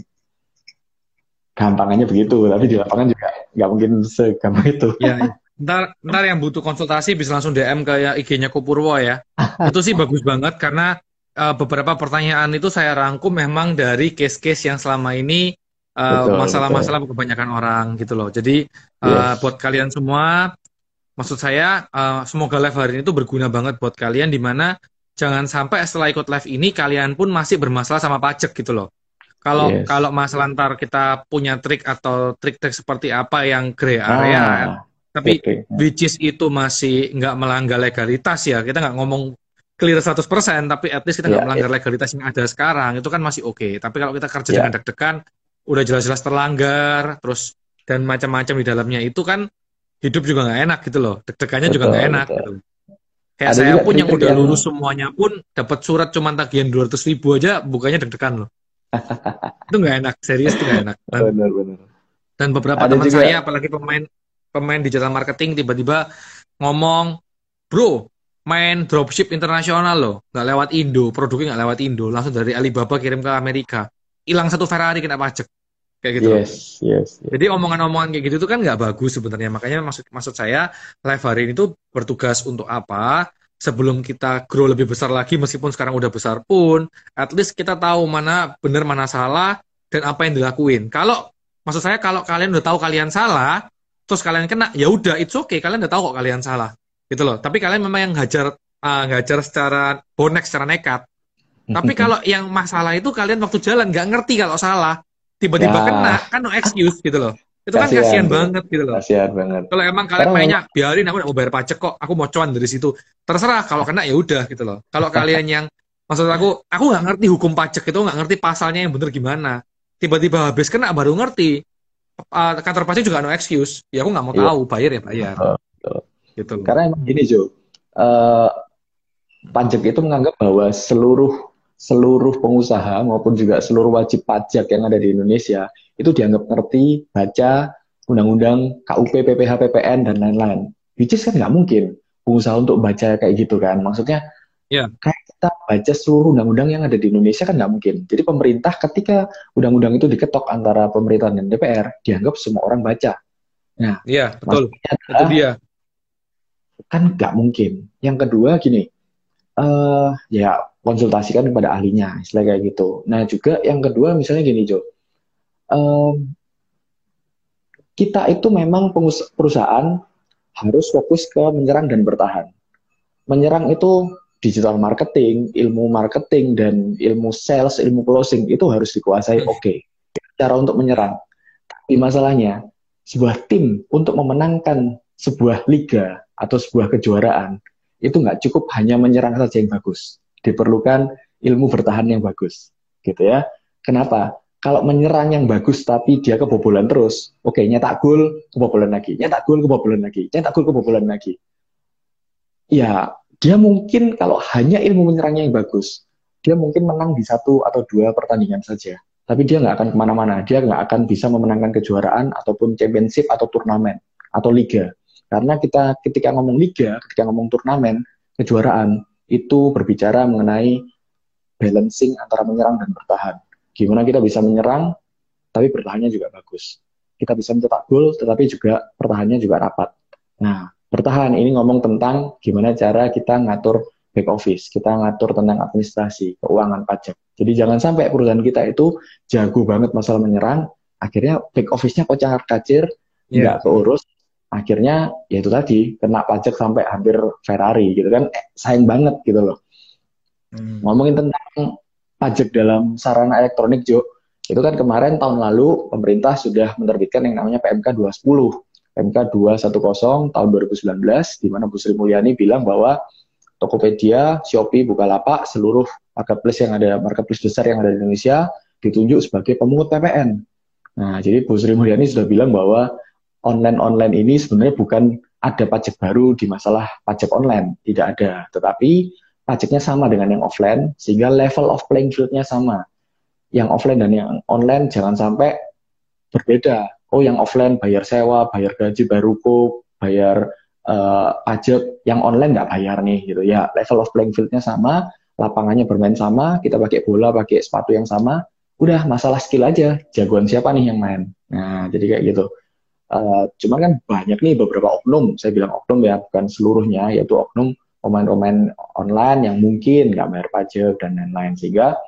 Gampangannya begitu, tapi di lapangan juga nggak mungkin segampang itu. Ya, ya. Ntar, ntar yang butuh konsultasi bisa langsung DM kayak IG-nya Kupurwo ya. itu sih bagus banget karena uh, beberapa pertanyaan itu saya rangkum memang dari case-case yang selama ini eh, masalah-masalah uh, kebanyakan orang gitu loh. Jadi uh, yes. buat kalian semua, maksud saya uh, semoga live hari ini tuh berguna banget buat kalian di mana jangan sampai setelah ikut live ini kalian pun masih bermasalah sama pajak gitu loh. Kalau yes. kalau masalah ntar kita punya trik atau trik-trik seperti apa yang gray area, ah, tapi okay. which is itu masih nggak melanggar legalitas ya. Kita nggak ngomong clear 100%, tapi at least kita nggak yeah, melanggar yeah. legalitas yang ada sekarang. Itu kan masih oke. Okay. Tapi kalau kita kerja yeah. dengan deg-degan, udah jelas-jelas terlanggar, terus dan macam-macam di dalamnya itu kan hidup juga nggak enak gitu loh. Deg-degannya juga nggak enak. Gitu. Kayak ada saya pun yang udah lulus semuanya pun dapat surat cuma tagihan dua ratus ribu aja, bukannya deg-degan loh. itu nggak enak, serius itu nggak enak. Dan, benar, benar. dan beberapa ada teman juga... saya, apalagi pemain pemain digital marketing, tiba-tiba ngomong, bro, main dropship internasional loh, nggak lewat Indo, produknya nggak lewat Indo, langsung dari Alibaba kirim ke Amerika, hilang satu Ferrari kena pajak kayak gitu. Yes, yes, yes. Jadi omongan-omongan kayak gitu itu kan nggak bagus sebenarnya. Makanya maksud maksud saya live hari ini tuh bertugas untuk apa? Sebelum kita grow lebih besar lagi, meskipun sekarang udah besar pun, at least kita tahu mana benar mana salah dan apa yang dilakuin. Kalau maksud saya kalau kalian udah tahu kalian salah, terus kalian kena, ya udah, it's okay. Kalian udah tahu kok kalian salah, gitu loh. Tapi kalian memang yang ngajar uh, ngajar secara bonek, secara nekat. Tapi kalau yang masalah itu kalian waktu jalan nggak ngerti kalau salah, tiba-tiba ya. kena kan no excuse gitu loh. Itu kan kasihan. banget gitu loh. Kasihan banget. Kalau emang kalian Karena mainnya biarin aku mau bayar pajak kok. Aku mau cuan dari situ. Terserah kalau kena ya udah gitu loh. Kalau kalian yang maksud aku aku nggak ngerti hukum pajak itu nggak ngerti pasalnya yang bener gimana. Tiba-tiba habis kena baru ngerti uh, kantor pajak juga no excuse ya aku nggak mau iya. tahu bayar ya bayar betul, gitu loh. karena emang gini Jo uh, pajak itu menganggap bahwa seluruh seluruh pengusaha maupun juga seluruh wajib pajak yang ada di Indonesia itu dianggap ngerti, baca undang-undang KUP, PPH, PPN dan lain-lain. Which is kan nggak mungkin pengusaha untuk baca kayak gitu kan. Maksudnya yeah. kayak kita baca seluruh undang-undang yang ada di Indonesia kan nggak mungkin. Jadi pemerintah ketika undang-undang itu diketok antara pemerintah dan DPR, dianggap semua orang baca. Nah, iya betul. Adalah, itu dia. Kan nggak mungkin. Yang kedua gini, uh, ya konsultasikan kepada ahlinya, istilah kayak gitu. Nah juga yang kedua misalnya gini Jo, um, kita itu memang perusahaan harus fokus ke menyerang dan bertahan. Menyerang itu digital marketing, ilmu marketing dan ilmu sales, ilmu closing itu harus dikuasai. Oke, okay. cara untuk menyerang. Tapi masalahnya sebuah tim untuk memenangkan sebuah liga atau sebuah kejuaraan itu nggak cukup hanya menyerang saja yang bagus diperlukan ilmu bertahan yang bagus, gitu ya. Kenapa? Kalau menyerang yang bagus tapi dia kebobolan terus, oke okay, nyetak gol, kebobolan lagi, nyetak gol, kebobolan lagi, nyetak gol, kebobolan lagi. Ya, dia mungkin kalau hanya ilmu menyerangnya yang bagus, dia mungkin menang di satu atau dua pertandingan saja. Tapi dia nggak akan ke mana-mana. Dia nggak akan bisa memenangkan kejuaraan ataupun championship atau turnamen atau liga. Karena kita ketika ngomong liga, ketika ngomong turnamen, kejuaraan itu berbicara mengenai balancing antara menyerang dan bertahan. Gimana kita bisa menyerang tapi bertahannya juga bagus. Kita bisa mencetak gol tetapi juga pertahannya juga rapat. Nah, bertahan ini ngomong tentang gimana cara kita ngatur back office, kita ngatur tentang administrasi, keuangan pajak. Jadi jangan sampai perusahaan kita itu jago banget masalah menyerang, akhirnya back office-nya kocar kacir, yeah. nggak keurus, akhirnya ya itu tadi kena pajak sampai hampir Ferrari gitu kan eh, sayang banget gitu loh hmm. ngomongin tentang pajak dalam sarana elektronik Jo itu kan kemarin tahun lalu pemerintah sudah menerbitkan yang namanya PMK 210 PMK 210 tahun 2019 di mana Bu Sri Mulyani bilang bahwa Tokopedia, Shopee, Bukalapak, seluruh marketplace yang ada marketplace besar yang ada di Indonesia ditunjuk sebagai pemungut PPN. Nah, jadi Bu Sri Mulyani sudah bilang bahwa online-online ini sebenarnya bukan ada pajak baru di masalah pajak online, tidak ada. Tetapi pajaknya sama dengan yang offline, sehingga level of playing field-nya sama. Yang offline dan yang online jangan sampai berbeda. Oh, yang offline bayar sewa, bayar gaji, bayar ruko, bayar uh, pajak. Yang online nggak bayar nih, gitu ya. Level of playing field-nya sama, lapangannya bermain sama, kita pakai bola, pakai sepatu yang sama. Udah, masalah skill aja. Jagoan siapa nih yang main? Nah, jadi kayak gitu. Uh, cuman kan banyak nih beberapa oknum, saya bilang oknum ya, bukan seluruhnya, yaitu oknum pemain-pemain online yang mungkin nggak bayar pajak dan lain-lain. Sehingga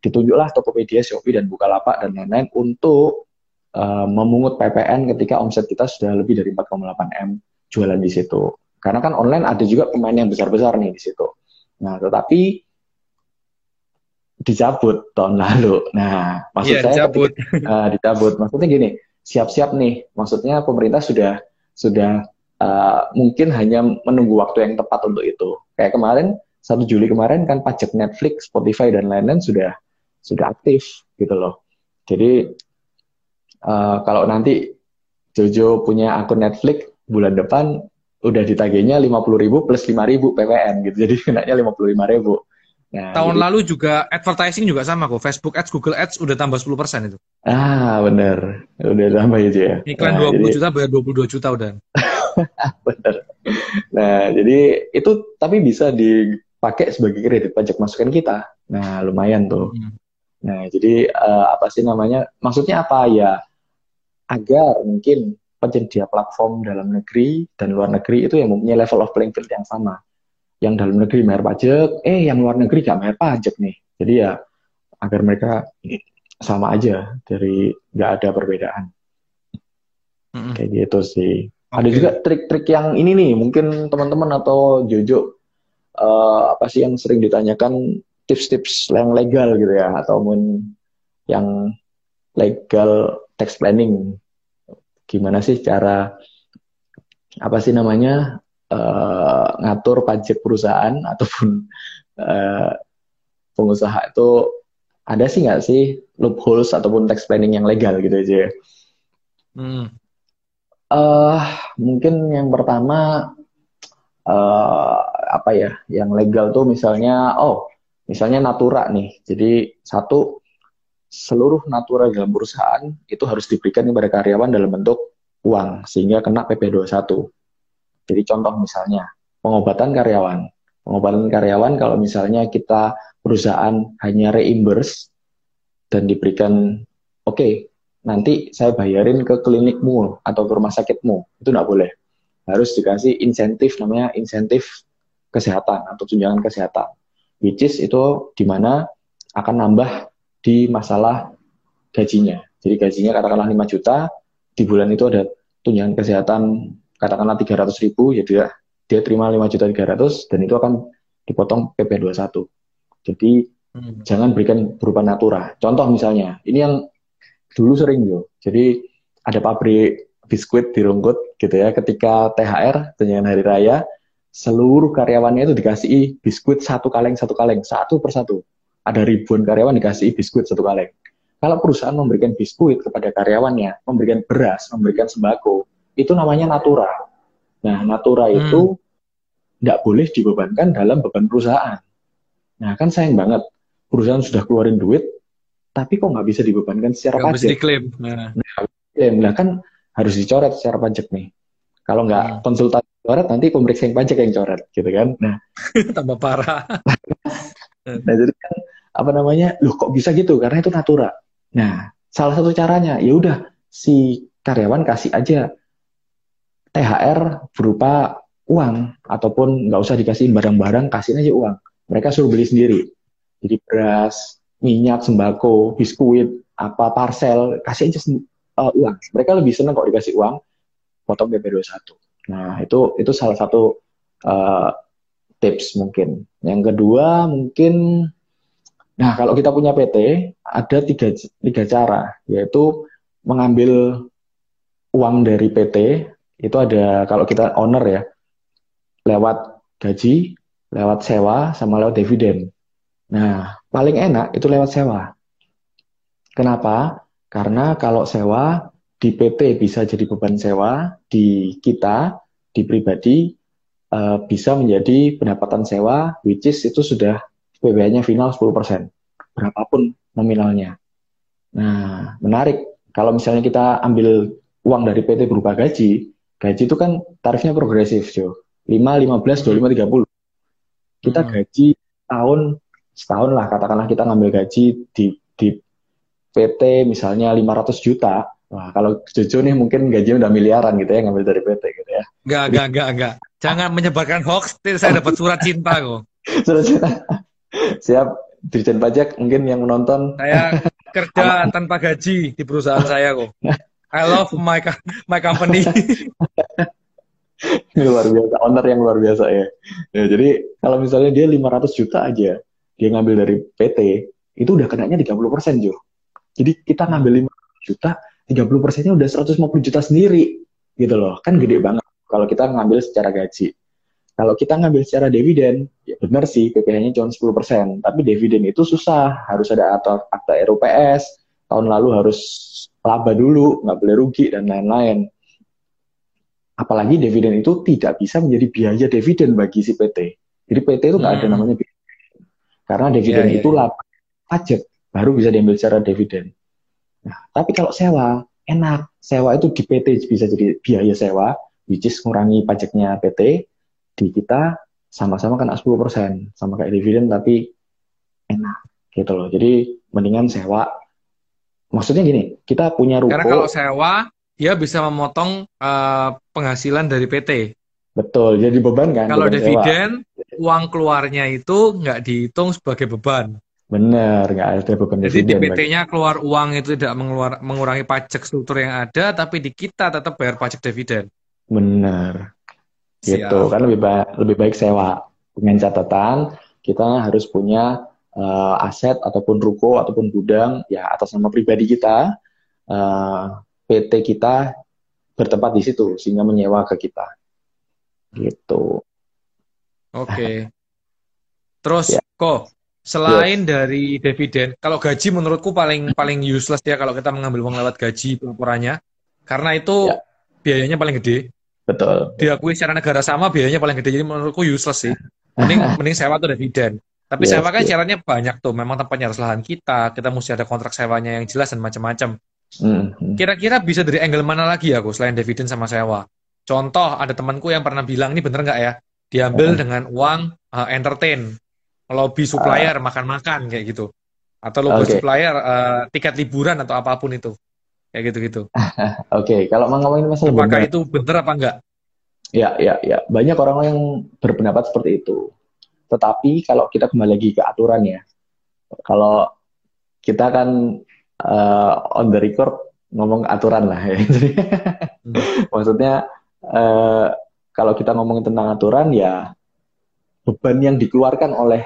ditunjuklah Tokopedia, Shopee, dan Bukalapak dan lain-lain untuk uh, memungut PPN ketika omset kita sudah lebih dari 4,8 M jualan di situ. Karena kan online ada juga pemain yang besar-besar nih di situ. Nah, tetapi dicabut tahun lalu. Nah, maksud yeah, saya dicabut. Ketika, uh, dicabut. Maksudnya gini, siap-siap nih. Maksudnya pemerintah sudah sudah uh, mungkin hanya menunggu waktu yang tepat untuk itu. Kayak kemarin 1 Juli kemarin kan pajak Netflix, Spotify dan lain-lain sudah sudah aktif gitu loh. Jadi uh, kalau nanti Jojo punya akun Netflix bulan depan udah ditagihnya 50 ribu plus 5 ribu PPN gitu. Jadi kenanya 55 ribu. Nah, Tahun jadi, lalu juga advertising juga sama kok. Facebook Ads, Google Ads udah tambah 10% itu. Ah, bener. Udah tambah itu ya. Iklan nah, 20 jadi... juta bayar 22 juta udah. bener. Nah, jadi itu tapi bisa dipakai sebagai kredit pajak masukan kita. Nah, lumayan tuh. Hmm. Nah, jadi uh, apa sih namanya? Maksudnya apa ya? Agar mungkin penyedia platform dalam negeri dan luar negeri itu yang mempunyai level of playing field yang sama yang dalam negeri bayar pajak, eh yang luar negeri gak bayar pajak nih. Jadi ya agar mereka sama aja dari nggak ada perbedaan. Mm-hmm. Kayak gitu sih. Okay. Ada juga trik-trik yang ini nih, mungkin teman-teman atau Jojo uh, apa sih yang sering ditanyakan tips-tips yang legal gitu ya, atau ataupun yang legal tax planning. Gimana sih cara apa sih namanya uh, ngatur pajak perusahaan ataupun uh, pengusaha itu ada sih nggak sih loopholes ataupun tax planning yang legal gitu aja? Ya? Hmm. Uh, mungkin yang pertama uh, apa ya? Yang legal tuh misalnya, oh, misalnya natura nih. Jadi satu seluruh natura dalam perusahaan itu harus diberikan kepada karyawan dalam bentuk uang sehingga kena PP 21. Jadi contoh misalnya pengobatan karyawan. Pengobatan karyawan kalau misalnya kita perusahaan hanya reimburse dan diberikan oke okay, nanti saya bayarin ke klinikmu atau ke rumah sakitmu itu tidak boleh harus dikasih insentif namanya insentif kesehatan atau tunjangan kesehatan which is itu di mana akan nambah di masalah gajinya. Jadi gajinya katakanlah 5 juta di bulan itu ada tunjangan kesehatan katakanlah 300 ribu ya. Dia dia terima 5 juta 300 dan itu akan dipotong PP 21 jadi hmm. jangan berikan berupa natura. Contoh misalnya ini yang dulu sering yo. Jadi ada pabrik biskuit di Rungkut gitu ya. Ketika THR tunjangan hari raya seluruh karyawannya itu dikasih biskuit satu kaleng satu kaleng satu persatu ada ribuan karyawan dikasih biskuit satu kaleng. Kalau perusahaan memberikan biskuit kepada karyawannya, memberikan beras, memberikan sembako, itu namanya natura. Nah, natura hmm. itu tidak boleh dibebankan dalam beban perusahaan. Nah, kan sayang banget. Perusahaan sudah keluarin duit, tapi kok nggak bisa dibebankan secara gak pajak. Bisa diklaim. Nah. nah, nah kan harus dicoret secara pajak nih. Kalau nggak hmm. konsultan coret, nanti pemeriksa yang pajak yang coret, gitu kan? Nah, tambah parah. nah, jadi kan apa namanya? Loh, kok bisa gitu? Karena itu natura. Nah, salah satu caranya, ya udah si karyawan kasih aja THR berupa uang ataupun nggak usah dikasih barang-barang, kasih aja uang. Mereka suruh beli sendiri. Jadi beras, minyak, sembako, biskuit, apa parcel, kasih aja uh, uang. Mereka lebih senang kalau dikasih uang, potong PP 21. Nah, itu itu salah satu uh, tips mungkin. Yang kedua mungkin Nah, kalau kita punya PT, ada tiga, tiga cara, yaitu mengambil uang dari PT, itu ada, kalau kita owner ya, lewat gaji, lewat sewa, sama lewat dividen. Nah, paling enak itu lewat sewa. Kenapa? Karena kalau sewa di PT bisa jadi beban sewa, di kita, di pribadi, uh, bisa menjadi pendapatan sewa, which is itu sudah PBH-nya final 10%, berapapun nominalnya. Nah, menarik. Kalau misalnya kita ambil uang dari PT berupa gaji, gaji itu kan tarifnya progresif, Jo. 5, 15, 25, 30. Kita hmm. gaji tahun setahun lah katakanlah kita ngambil gaji di di PT misalnya 500 juta. Wah, kalau Jojo nih mungkin gajinya udah miliaran gitu ya ngambil dari PT gitu ya. Enggak, enggak, enggak, enggak. Jangan menyebarkan hoax, saya dapat surat cinta kok. surat cinta. Siap, Dirjen Pajak mungkin yang menonton. Saya kerja tanpa gaji di perusahaan saya kok. I love my my company. luar biasa, owner yang luar biasa ya. ya. Jadi kalau misalnya dia 500 juta aja, dia ngambil dari PT, itu udah kenanya 30 persen, Jo. Jadi kita ngambil 500 juta, 30 persennya udah 150 juta sendiri, gitu loh. Kan gede banget kalau kita ngambil secara gaji. Kalau kita ngambil secara dividen, ya benar sih PPh-nya cuma 10 persen, tapi dividen itu susah, harus ada atau akta RUPS, tahun lalu harus laba dulu, nggak boleh rugi, dan lain-lain apalagi dividen itu tidak bisa menjadi biaya dividen bagi si PT. Jadi PT itu nggak hmm. ada namanya dividen. Karena dividen yeah, yeah. itu iya. laba pajak baru bisa diambil secara dividen. Nah, tapi kalau sewa enak. Sewa itu di PT bisa jadi biaya sewa, which is mengurangi pajaknya PT. Di kita sama-sama kena 10%, sama kayak dividen tapi enak gitu loh. Jadi mendingan sewa. Maksudnya gini, kita punya ruko. Karena kalau sewa dia bisa memotong uh, penghasilan dari PT. Betul, jadi beban kan. Kalau dividen, uang keluarnya itu nggak dihitung sebagai beban. Benar, nggak ada beban Jadi dividen, di PT-nya keluar uang itu tidak mengeluar, mengurangi pajak struktur yang ada, tapi di kita tetap bayar pajak dividen. Benar. Gitu, kan lebih baik, lebih baik sewa. Dengan catatan, kita harus punya uh, aset ataupun ruko ataupun gudang ya atas nama pribadi kita uh, PT kita bertempat di situ sehingga menyewa ke kita. Gitu. Oke. Okay. Terus ya. kok selain yes. dari dividen, kalau gaji menurutku paling paling useless ya kalau kita mengambil uang lewat gaji pelaporannya karena itu ya. biayanya paling gede. Betul. Diakui secara negara sama biayanya paling gede jadi menurutku useless sih. Mending mending sewa tuh dividen. Tapi yes, sewa kan yes. syaratnya banyak tuh. Memang tempatnya harus lahan kita, kita mesti ada kontrak sewanya yang jelas dan macam-macam. Hmm. Kira-kira bisa dari angle mana lagi ya, aku selain dividen sama sewa? Contoh, ada temanku yang pernah bilang, ini bener nggak ya? Diambil hmm. dengan uang uh, entertain, lobby supplier, uh. makan-makan kayak gitu. Atau lobby okay. supplier, uh, tiket liburan atau apa pun itu. Kayak gitu-gitu. Oke, okay. kalau mau ngomongin masalah Apakah bener, itu bener apa enggak? Ya, ya, ya. Banyak orang yang berpendapat seperti itu. Tetapi kalau kita kembali lagi ke aturan ya, kalau kita kan uh, on the record ngomong aturan lah ya. hmm. Maksudnya uh, kalau kita ngomong tentang aturan ya beban yang dikeluarkan oleh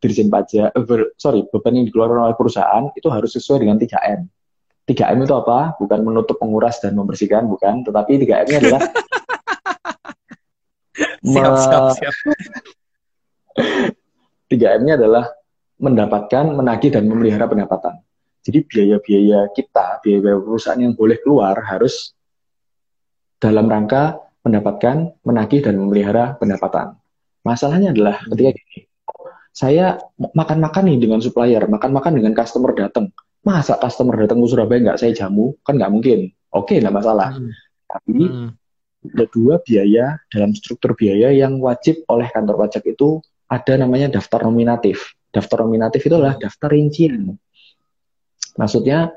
dirjen pajak, uh, ber, sorry beban yang dikeluarkan oleh perusahaan itu harus sesuai dengan 3M. 3M itu apa? Bukan menutup, menguras dan membersihkan, bukan. Tetapi 3M-nya adalah siap, siap, siap. 3M-nya adalah mendapatkan, menagih dan memelihara pendapatan. Jadi biaya-biaya kita, biaya-biaya perusahaan yang boleh keluar harus dalam rangka mendapatkan, menagih dan memelihara pendapatan. Masalahnya adalah ketika gini, saya makan-makan nih dengan supplier, makan-makan dengan customer datang. Masa customer datang ke Surabaya nggak saya jamu? Kan nggak mungkin. Oke, nggak masalah. Hmm. Tapi hmm. ada dua biaya dalam struktur biaya yang wajib oleh kantor pajak itu ada namanya daftar nominatif. Daftar nominatif itu adalah daftar rincian. Maksudnya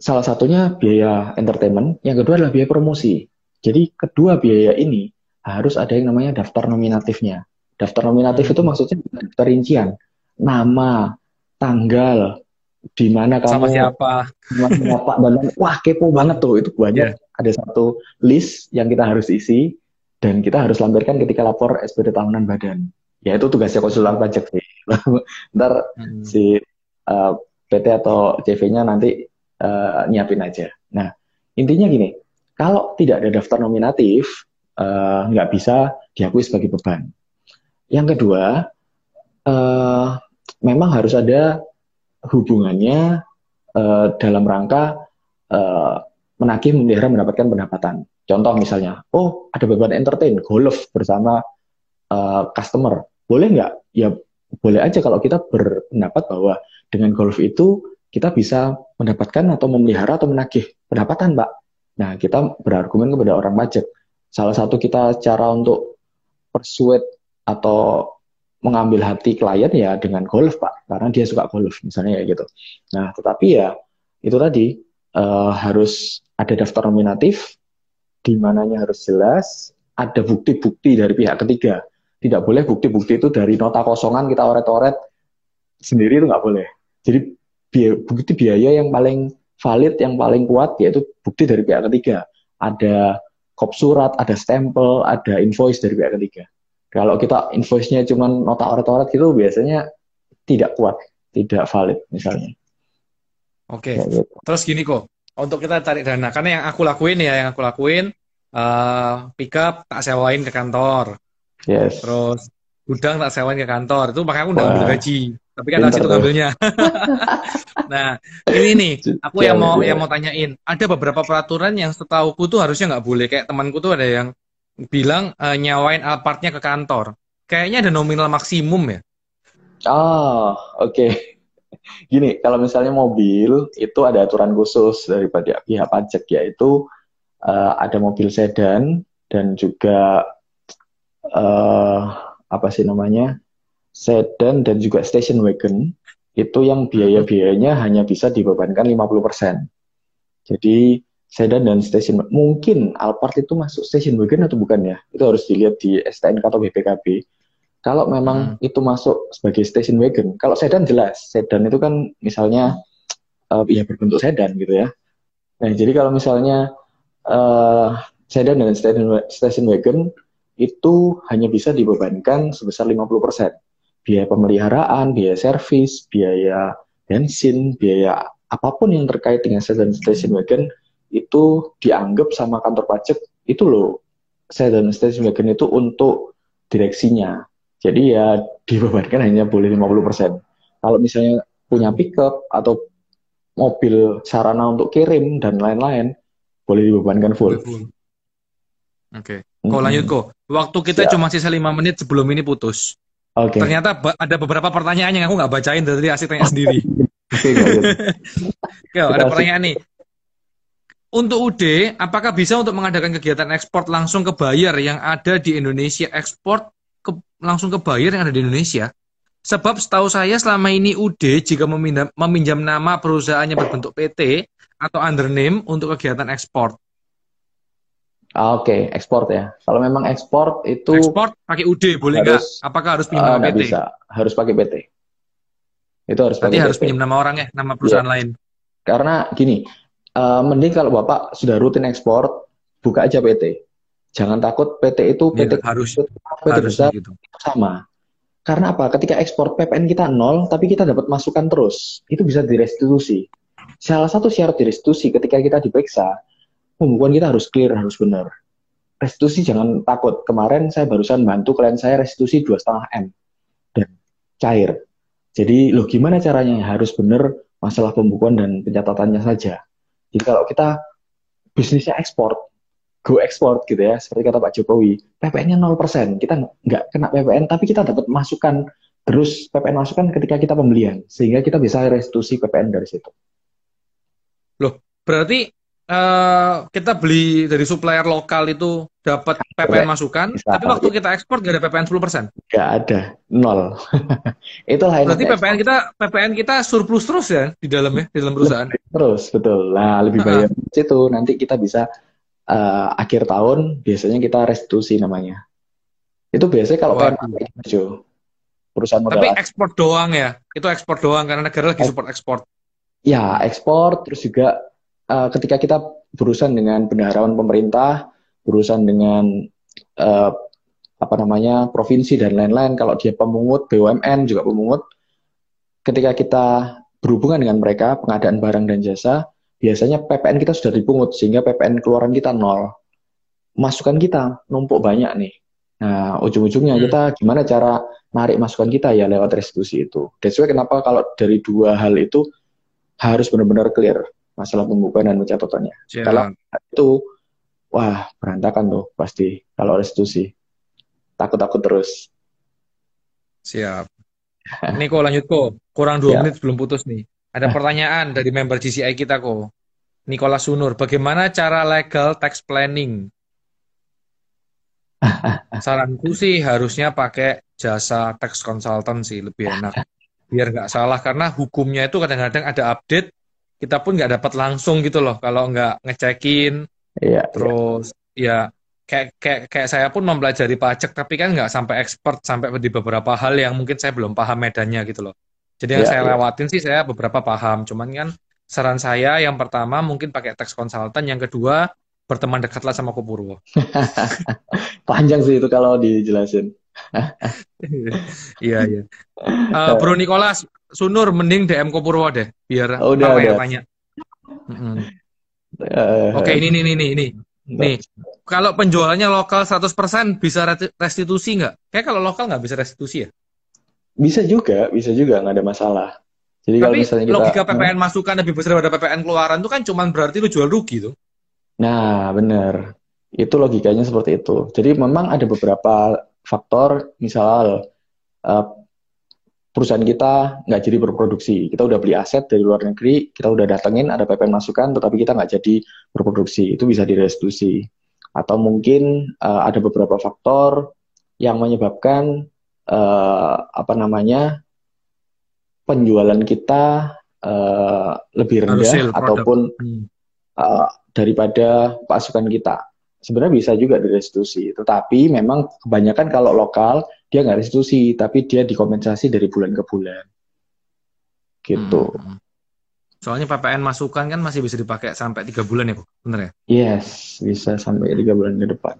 salah satunya biaya entertainment, yang kedua adalah biaya promosi. Jadi kedua biaya ini harus ada yang namanya daftar nominatifnya. Daftar nominatif itu maksudnya daftar rincian, nama, tanggal, di mana kamu sama siapa, sama siapa dan wah kepo banget tuh itu banyak. Yeah. Ada satu list yang kita harus isi dan kita harus lampirkan ketika lapor SPT tahunan badan. Ya itu tugasnya konsultan pajak sih. Ntar hmm. si uh, PT atau CV-nya nanti uh, nyiapin aja. Nah, intinya gini, kalau tidak ada daftar nominatif, uh, nggak bisa diakui sebagai beban. Yang kedua, uh, memang harus ada hubungannya uh, dalam rangka uh, menagih, memelihara, mendapatkan pendapatan. Contoh misalnya, oh ada beban entertain, golf bersama uh, customer, boleh nggak? Ya boleh aja kalau kita berpendapat bahwa dengan golf itu kita bisa mendapatkan atau memelihara atau menagih pendapatan, Pak. Nah, kita berargumen kepada orang pajak. Salah satu kita cara untuk persuade atau mengambil hati klien ya dengan golf, Pak. Karena dia suka golf, misalnya ya gitu. Nah, tetapi ya itu tadi uh, harus ada daftar nominatif, di mananya harus jelas, ada bukti-bukti dari pihak ketiga. Tidak boleh bukti-bukti itu dari nota kosongan kita oret-oret sendiri itu nggak boleh. Jadi biaya, bukti biaya yang paling valid, yang paling kuat yaitu bukti dari pihak ketiga. Ada kop surat, ada stempel, ada invoice dari pihak ketiga. Kalau kita invoice-nya cuma nota oret-oret gitu biasanya tidak kuat, tidak valid misalnya. Oke. Okay. Gitu. Terus gini kok, untuk kita cari dana, karena yang aku lakuin ya, yang aku lakuin uh, pick up tak sewain ke kantor. Yes. Terus gudang tak sewain ke kantor. Itu makanya aku udah ambil gaji. Tapi kan situ ngambilnya. nah, ini nih, aku yang mau yang mau tanyain. Ada beberapa peraturan yang setahuku tuh harusnya nggak boleh. Kayak temanku tuh ada yang bilang uh, nyawain Alphardnya ke kantor. Kayaknya ada nominal maksimum ya. Oh, oke. Okay. Gini, kalau misalnya mobil itu ada aturan khusus daripada pihak pajak yaitu uh, ada mobil sedan dan juga uh, apa sih namanya? sedan dan juga station wagon itu yang biaya-biayanya hanya bisa dibebankan 50%. Jadi sedan dan station mungkin Alphard itu masuk station wagon atau bukan ya? Itu harus dilihat di STNK atau BPKB. Kalau memang hmm. itu masuk sebagai station wagon, kalau sedan jelas, sedan itu kan misalnya uh, ya berbentuk sedan gitu ya. Nah, jadi kalau misalnya uh, sedan dan station, station wagon itu hanya bisa dibebankan sebesar 50% biaya pemeliharaan, biaya servis, biaya bensin, biaya apa pun yang terkait dengan sedan station wagon itu dianggap sama kantor pajak itu loh sedan station wagon itu untuk direksinya. Jadi ya dibebankan hanya boleh 50%. Kalau misalnya punya pickup atau mobil sarana untuk kirim dan lain-lain boleh dibebankan full. Oke. Okay. Kau lanjut kok. Waktu kita Siap. cuma sisa lima menit sebelum ini putus. Okay. Ternyata ada beberapa pertanyaan yang aku nggak bacain dari asik tanya sendiri. Oke, ada pertanyaan nih. Untuk UD, apakah bisa untuk mengadakan kegiatan ekspor langsung ke buyer yang ada di Indonesia, ekspor ke, langsung ke buyer yang ada di Indonesia? Sebab setahu saya selama ini UD jika meminjam, meminjam nama perusahaannya berbentuk PT atau under name untuk kegiatan ekspor. Ah, oke, okay. ekspor ya. Kalau memang ekspor itu ekspor pakai UD boleh nggak? Apakah harus pinjam uh, PT? bisa, harus pakai PT. Itu harus Berarti pakai harus PT. pinjam nama orang ya, nama perusahaan ya. lain. Karena gini, uh, mending kalau Bapak sudah rutin ekspor, buka aja PT. Jangan takut PT itu PT ya, harus PT harus besar gitu. sama. Karena apa? Ketika ekspor PPN kita nol, tapi kita dapat masukan terus, itu bisa direstitusi. Salah satu syarat direstitusi ketika kita diperiksa, pembukuan kita harus clear, harus benar. Restitusi jangan takut. Kemarin saya barusan bantu klien saya restitusi dua setengah m dan cair. Jadi, loh gimana caranya? Harus benar masalah pembukuan dan pencatatannya saja. Jadi kalau kita bisnisnya ekspor, go ekspor gitu ya, seperti kata Pak Jokowi, PPN-nya 0%, kita nggak kena PPN, tapi kita dapat masukan terus PPN masukan ketika kita pembelian, sehingga kita bisa restitusi PPN dari situ. Loh, berarti uh, kita beli dari supplier lokal itu dapat PPN masukan, bisa, tapi waktu kita ekspor nggak ada PPN 10%? Nggak ada, nol. Itulah Berarti PPN kita PPN kita surplus terus ya di dalam ya, di dalam perusahaan. Terus, betul. Nah, lebih banyak itu nanti kita bisa uh, akhir tahun biasanya kita restitusi namanya. Itu biasanya kalau PPN hijau. Perusahaan modal Tapi ekspor doang ya? Itu ekspor doang karena negara lagi support ekspor. Ya, ekspor terus juga uh, ketika kita berurusan dengan bendaharawan pemerintah, berurusan dengan uh, apa namanya provinsi dan lain-lain. Kalau dia pemungut BUMN juga pemungut, ketika kita berhubungan dengan mereka pengadaan barang dan jasa, biasanya PPN kita sudah dipungut sehingga PPN keluaran kita nol. Masukan kita numpuk banyak nih. Nah, ujung-ujungnya hmm. kita gimana cara narik masukan kita ya lewat restitusi itu. That's why kenapa kalau dari dua hal itu harus benar-benar clear masalah pembukaan dan pencatatannya. Yeah. Kalau itu, wah berantakan tuh pasti kalau restitusi. Takut-takut terus. Siap. Ini kok lanjut kok. Kurang dua menit belum putus nih. Ada pertanyaan dari member GCI kita kok. Nikola Sunur, bagaimana cara legal tax planning? Saranku sih harusnya pakai jasa tax consultant sih lebih enak. Biar nggak salah karena hukumnya itu kadang-kadang ada update kita pun nggak dapat langsung gitu loh kalau nggak ngecekin iya, iya. terus iya. ya kayak kayak kayak saya pun mempelajari pajak tapi kan nggak sampai expert sampai di beberapa hal yang mungkin saya belum paham medannya gitu loh jadi yang iya, saya iya. lewatin sih saya beberapa paham cuman kan saran saya yang pertama mungkin pakai tax consultant yang kedua berteman dekatlah sama Kopurwo panjang sih itu kalau dijelasin iya iya uh, Bro Nicholas Sunur mending DM Kopurwo deh biar oh, udah, apa ya tanya. uh, Oke, ini nih nih nih nih. kalau penjualannya lokal 100% bisa restitusi nggak? Kayak kalau lokal nggak bisa restitusi ya? Bisa juga, bisa juga nggak ada masalah. Jadi Tapi kalau misalnya kita, logika PPN masukan lebih besar daripada PPN keluaran itu kan cuma berarti lu jual rugi tuh. Nah, benar. Itu logikanya seperti itu. Jadi memang ada beberapa faktor, misal uh, perusahaan kita nggak jadi berproduksi. Kita udah beli aset dari luar negeri, kita udah datengin ada PPN masukan, tetapi kita nggak jadi berproduksi. Itu bisa direstitusi. Atau mungkin uh, ada beberapa faktor yang menyebabkan uh, apa namanya penjualan kita uh, lebih rendah ataupun uh, daripada pasukan kita. Sebenarnya bisa juga direstitusi, tetapi memang kebanyakan kalau lokal dia nggak restitusi tapi dia dikompensasi dari bulan ke bulan. Gitu. Hmm. soalnya PPN masukan kan masih bisa dipakai sampai tiga bulan ya bu? Benar ya? Yes bisa sampai tiga bulan ke depan.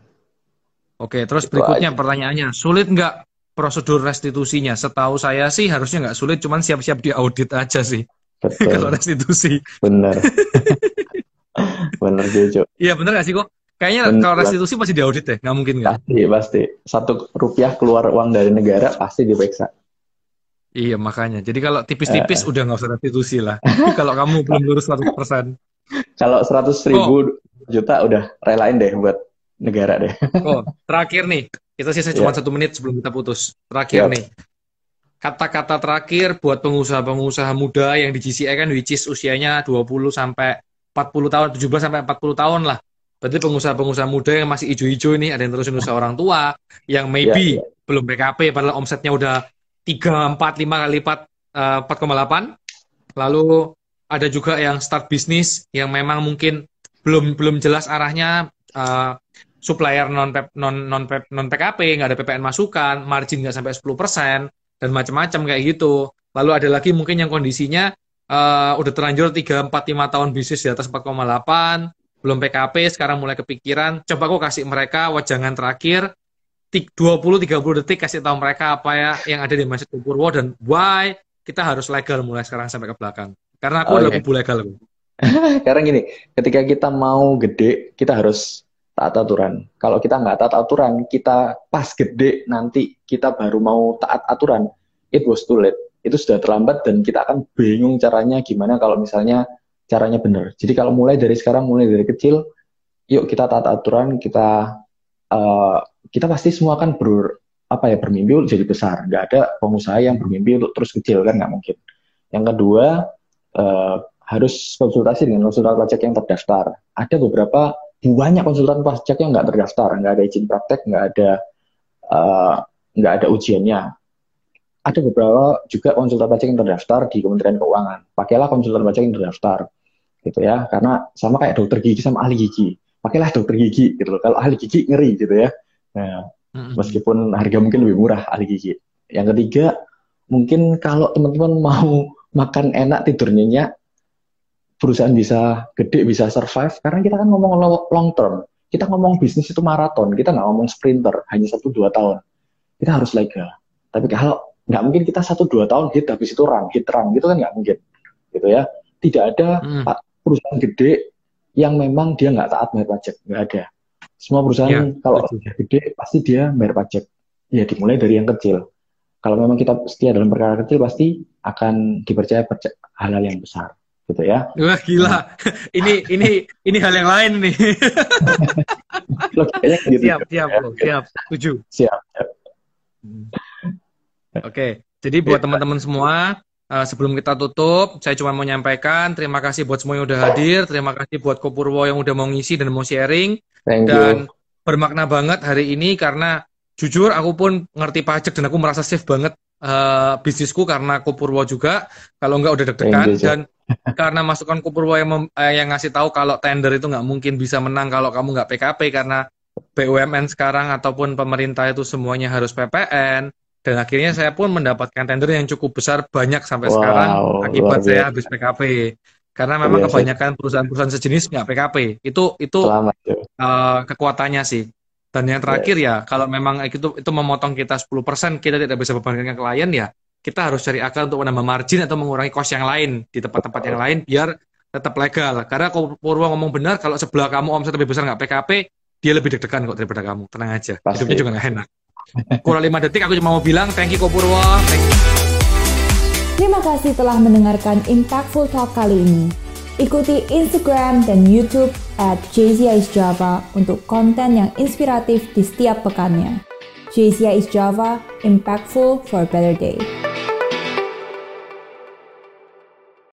Oke terus Itu berikutnya aja. pertanyaannya. Sulit nggak prosedur restitusinya? Setahu saya sih harusnya nggak sulit cuman siap-siap di audit aja sih. Kalau restitusi. Benar. Benar Jojo. Iya benar nggak sih kok Kayaknya Dan kalau restitusi pasti diaudit ya, nggak mungkin nggak? Pasti, pasti. Satu rupiah keluar uang dari negara pasti diperiksa. Iya makanya. Jadi kalau tipis-tipis uh, udah nggak usah restitusi lah. kalau kamu belum lurus 100%. Kalau 100 ribu oh. juta udah relain deh buat negara deh. oh, terakhir nih. Kita sisa cuma yeah. satu menit sebelum kita putus. Terakhir yeah. nih. Kata-kata terakhir buat pengusaha-pengusaha muda yang di GCI kan which is usianya 20 sampai 40 tahun, 17 sampai 40 tahun lah. Berarti pengusaha-pengusaha muda yang masih hijau-hijau ini ada yang terusin usaha orang tua, yang maybe yeah, yeah. belum PKP padahal omsetnya udah 3, 4, 5 kali lipat uh, eh, 4,8. Lalu ada juga yang start bisnis yang memang mungkin belum belum jelas arahnya uh, supplier non non non non PKP nggak ada PPN masukan, margin nggak sampai 10% dan macam-macam kayak gitu. Lalu ada lagi mungkin yang kondisinya uh, udah terlanjur 3 4 5 tahun bisnis di atas 4,8 belum PKP sekarang mulai kepikiran coba aku kasih mereka wajangan terakhir 20-30 detik kasih tahu mereka apa ya yang ada di Masjid Purwo dan why? Kita harus legal mulai sekarang sampai ke belakang. Karena aku oh, adalah kubu legal karena gini ketika kita mau gede kita harus taat aturan. Kalau kita nggak taat aturan kita pas gede nanti kita baru mau taat aturan. It was too late. Itu sudah terlambat dan kita akan bingung caranya gimana kalau misalnya caranya benar. Jadi kalau mulai dari sekarang, mulai dari kecil, yuk kita tata aturan, kita uh, kita pasti semua kan ber apa ya bermimpi jadi besar. Nggak ada pengusaha yang bermimpi untuk terus kecil kan nggak mungkin. Yang kedua uh, harus konsultasi dengan konsultan pajak yang terdaftar. Ada beberapa banyak konsultan pajak yang nggak terdaftar, nggak ada izin praktek, nggak ada uh, nggak ada ujiannya. Ada beberapa juga konsultan pajak yang terdaftar di Kementerian Keuangan. Pakailah konsultan pajak yang terdaftar, gitu ya. Karena sama kayak dokter gigi sama ahli gigi. Pakailah dokter gigi, gitu loh. Kalau ahli gigi ngeri, gitu ya. Nah, meskipun harga mungkin lebih murah ahli gigi. Yang ketiga, mungkin kalau teman-teman mau makan enak tidur nyenyak, perusahaan bisa gede, bisa survive, karena kita kan ngomong long term. Kita ngomong bisnis itu maraton, kita nggak ngomong sprinter, hanya satu dua tahun. Kita harus lega. Tapi kalau nggak mungkin kita satu dua tahun hit, habis itu run, hit run, gitu kan nggak mungkin. Gitu ya. Tidak ada hmm. Perusahaan gede yang memang dia nggak taat bayar pajak, nggak ada. Semua perusahaan ya, kalau sudah gede pasti dia bayar pajak. Ya dimulai dari yang kecil. Kalau memang kita setia dalam perkara kecil pasti akan dipercaya hal-hal yang besar gitu ya. Wah gila, ini ini ini hal yang lain nih. gitu siap, siap, ya. siap, setuju. Siap. siap. Oke, okay. jadi buat teman-teman semua, uh, sebelum kita tutup, saya cuma mau menyampaikan terima kasih buat semua yang udah hadir, terima kasih buat Kopurwo yang udah mau ngisi dan mau sharing, Thank dan you. bermakna banget hari ini karena jujur aku pun ngerti pajak dan aku merasa safe banget uh, bisnisku karena Kopurwo juga, kalau nggak udah deg-degan dan karena masukan Kupurwo yang, mem, eh, yang ngasih tahu kalau tender itu nggak mungkin bisa menang kalau kamu nggak PKP karena BUMN sekarang ataupun pemerintah itu semuanya harus PPN dan akhirnya saya pun mendapatkan tender yang cukup besar banyak sampai wow, sekarang akibat saya habis PKP karena memang Biasa. kebanyakan perusahaan-perusahaan sejenis nggak PKP itu itu uh, kekuatannya sih dan yang terakhir yeah. ya kalau memang itu itu memotong kita 10% kita tidak bisa bebankan ke klien ya kita harus cari akal untuk menambah margin atau mengurangi cost yang lain di tempat-tempat yang lain biar tetap legal. Karena kalau Purwo ngomong benar, kalau sebelah kamu omset lebih besar nggak PKP, dia lebih deg-degan kok daripada kamu. Tenang aja. Pasti. Hidupnya juga nggak enak. Kurang lima detik, aku cuma mau bilang thank you Purwo. Terima kasih telah mendengarkan Impactful Talk kali ini. Ikuti Instagram dan YouTube at Java untuk konten yang inspiratif di setiap pekannya. JCI is Java, impactful for a better day.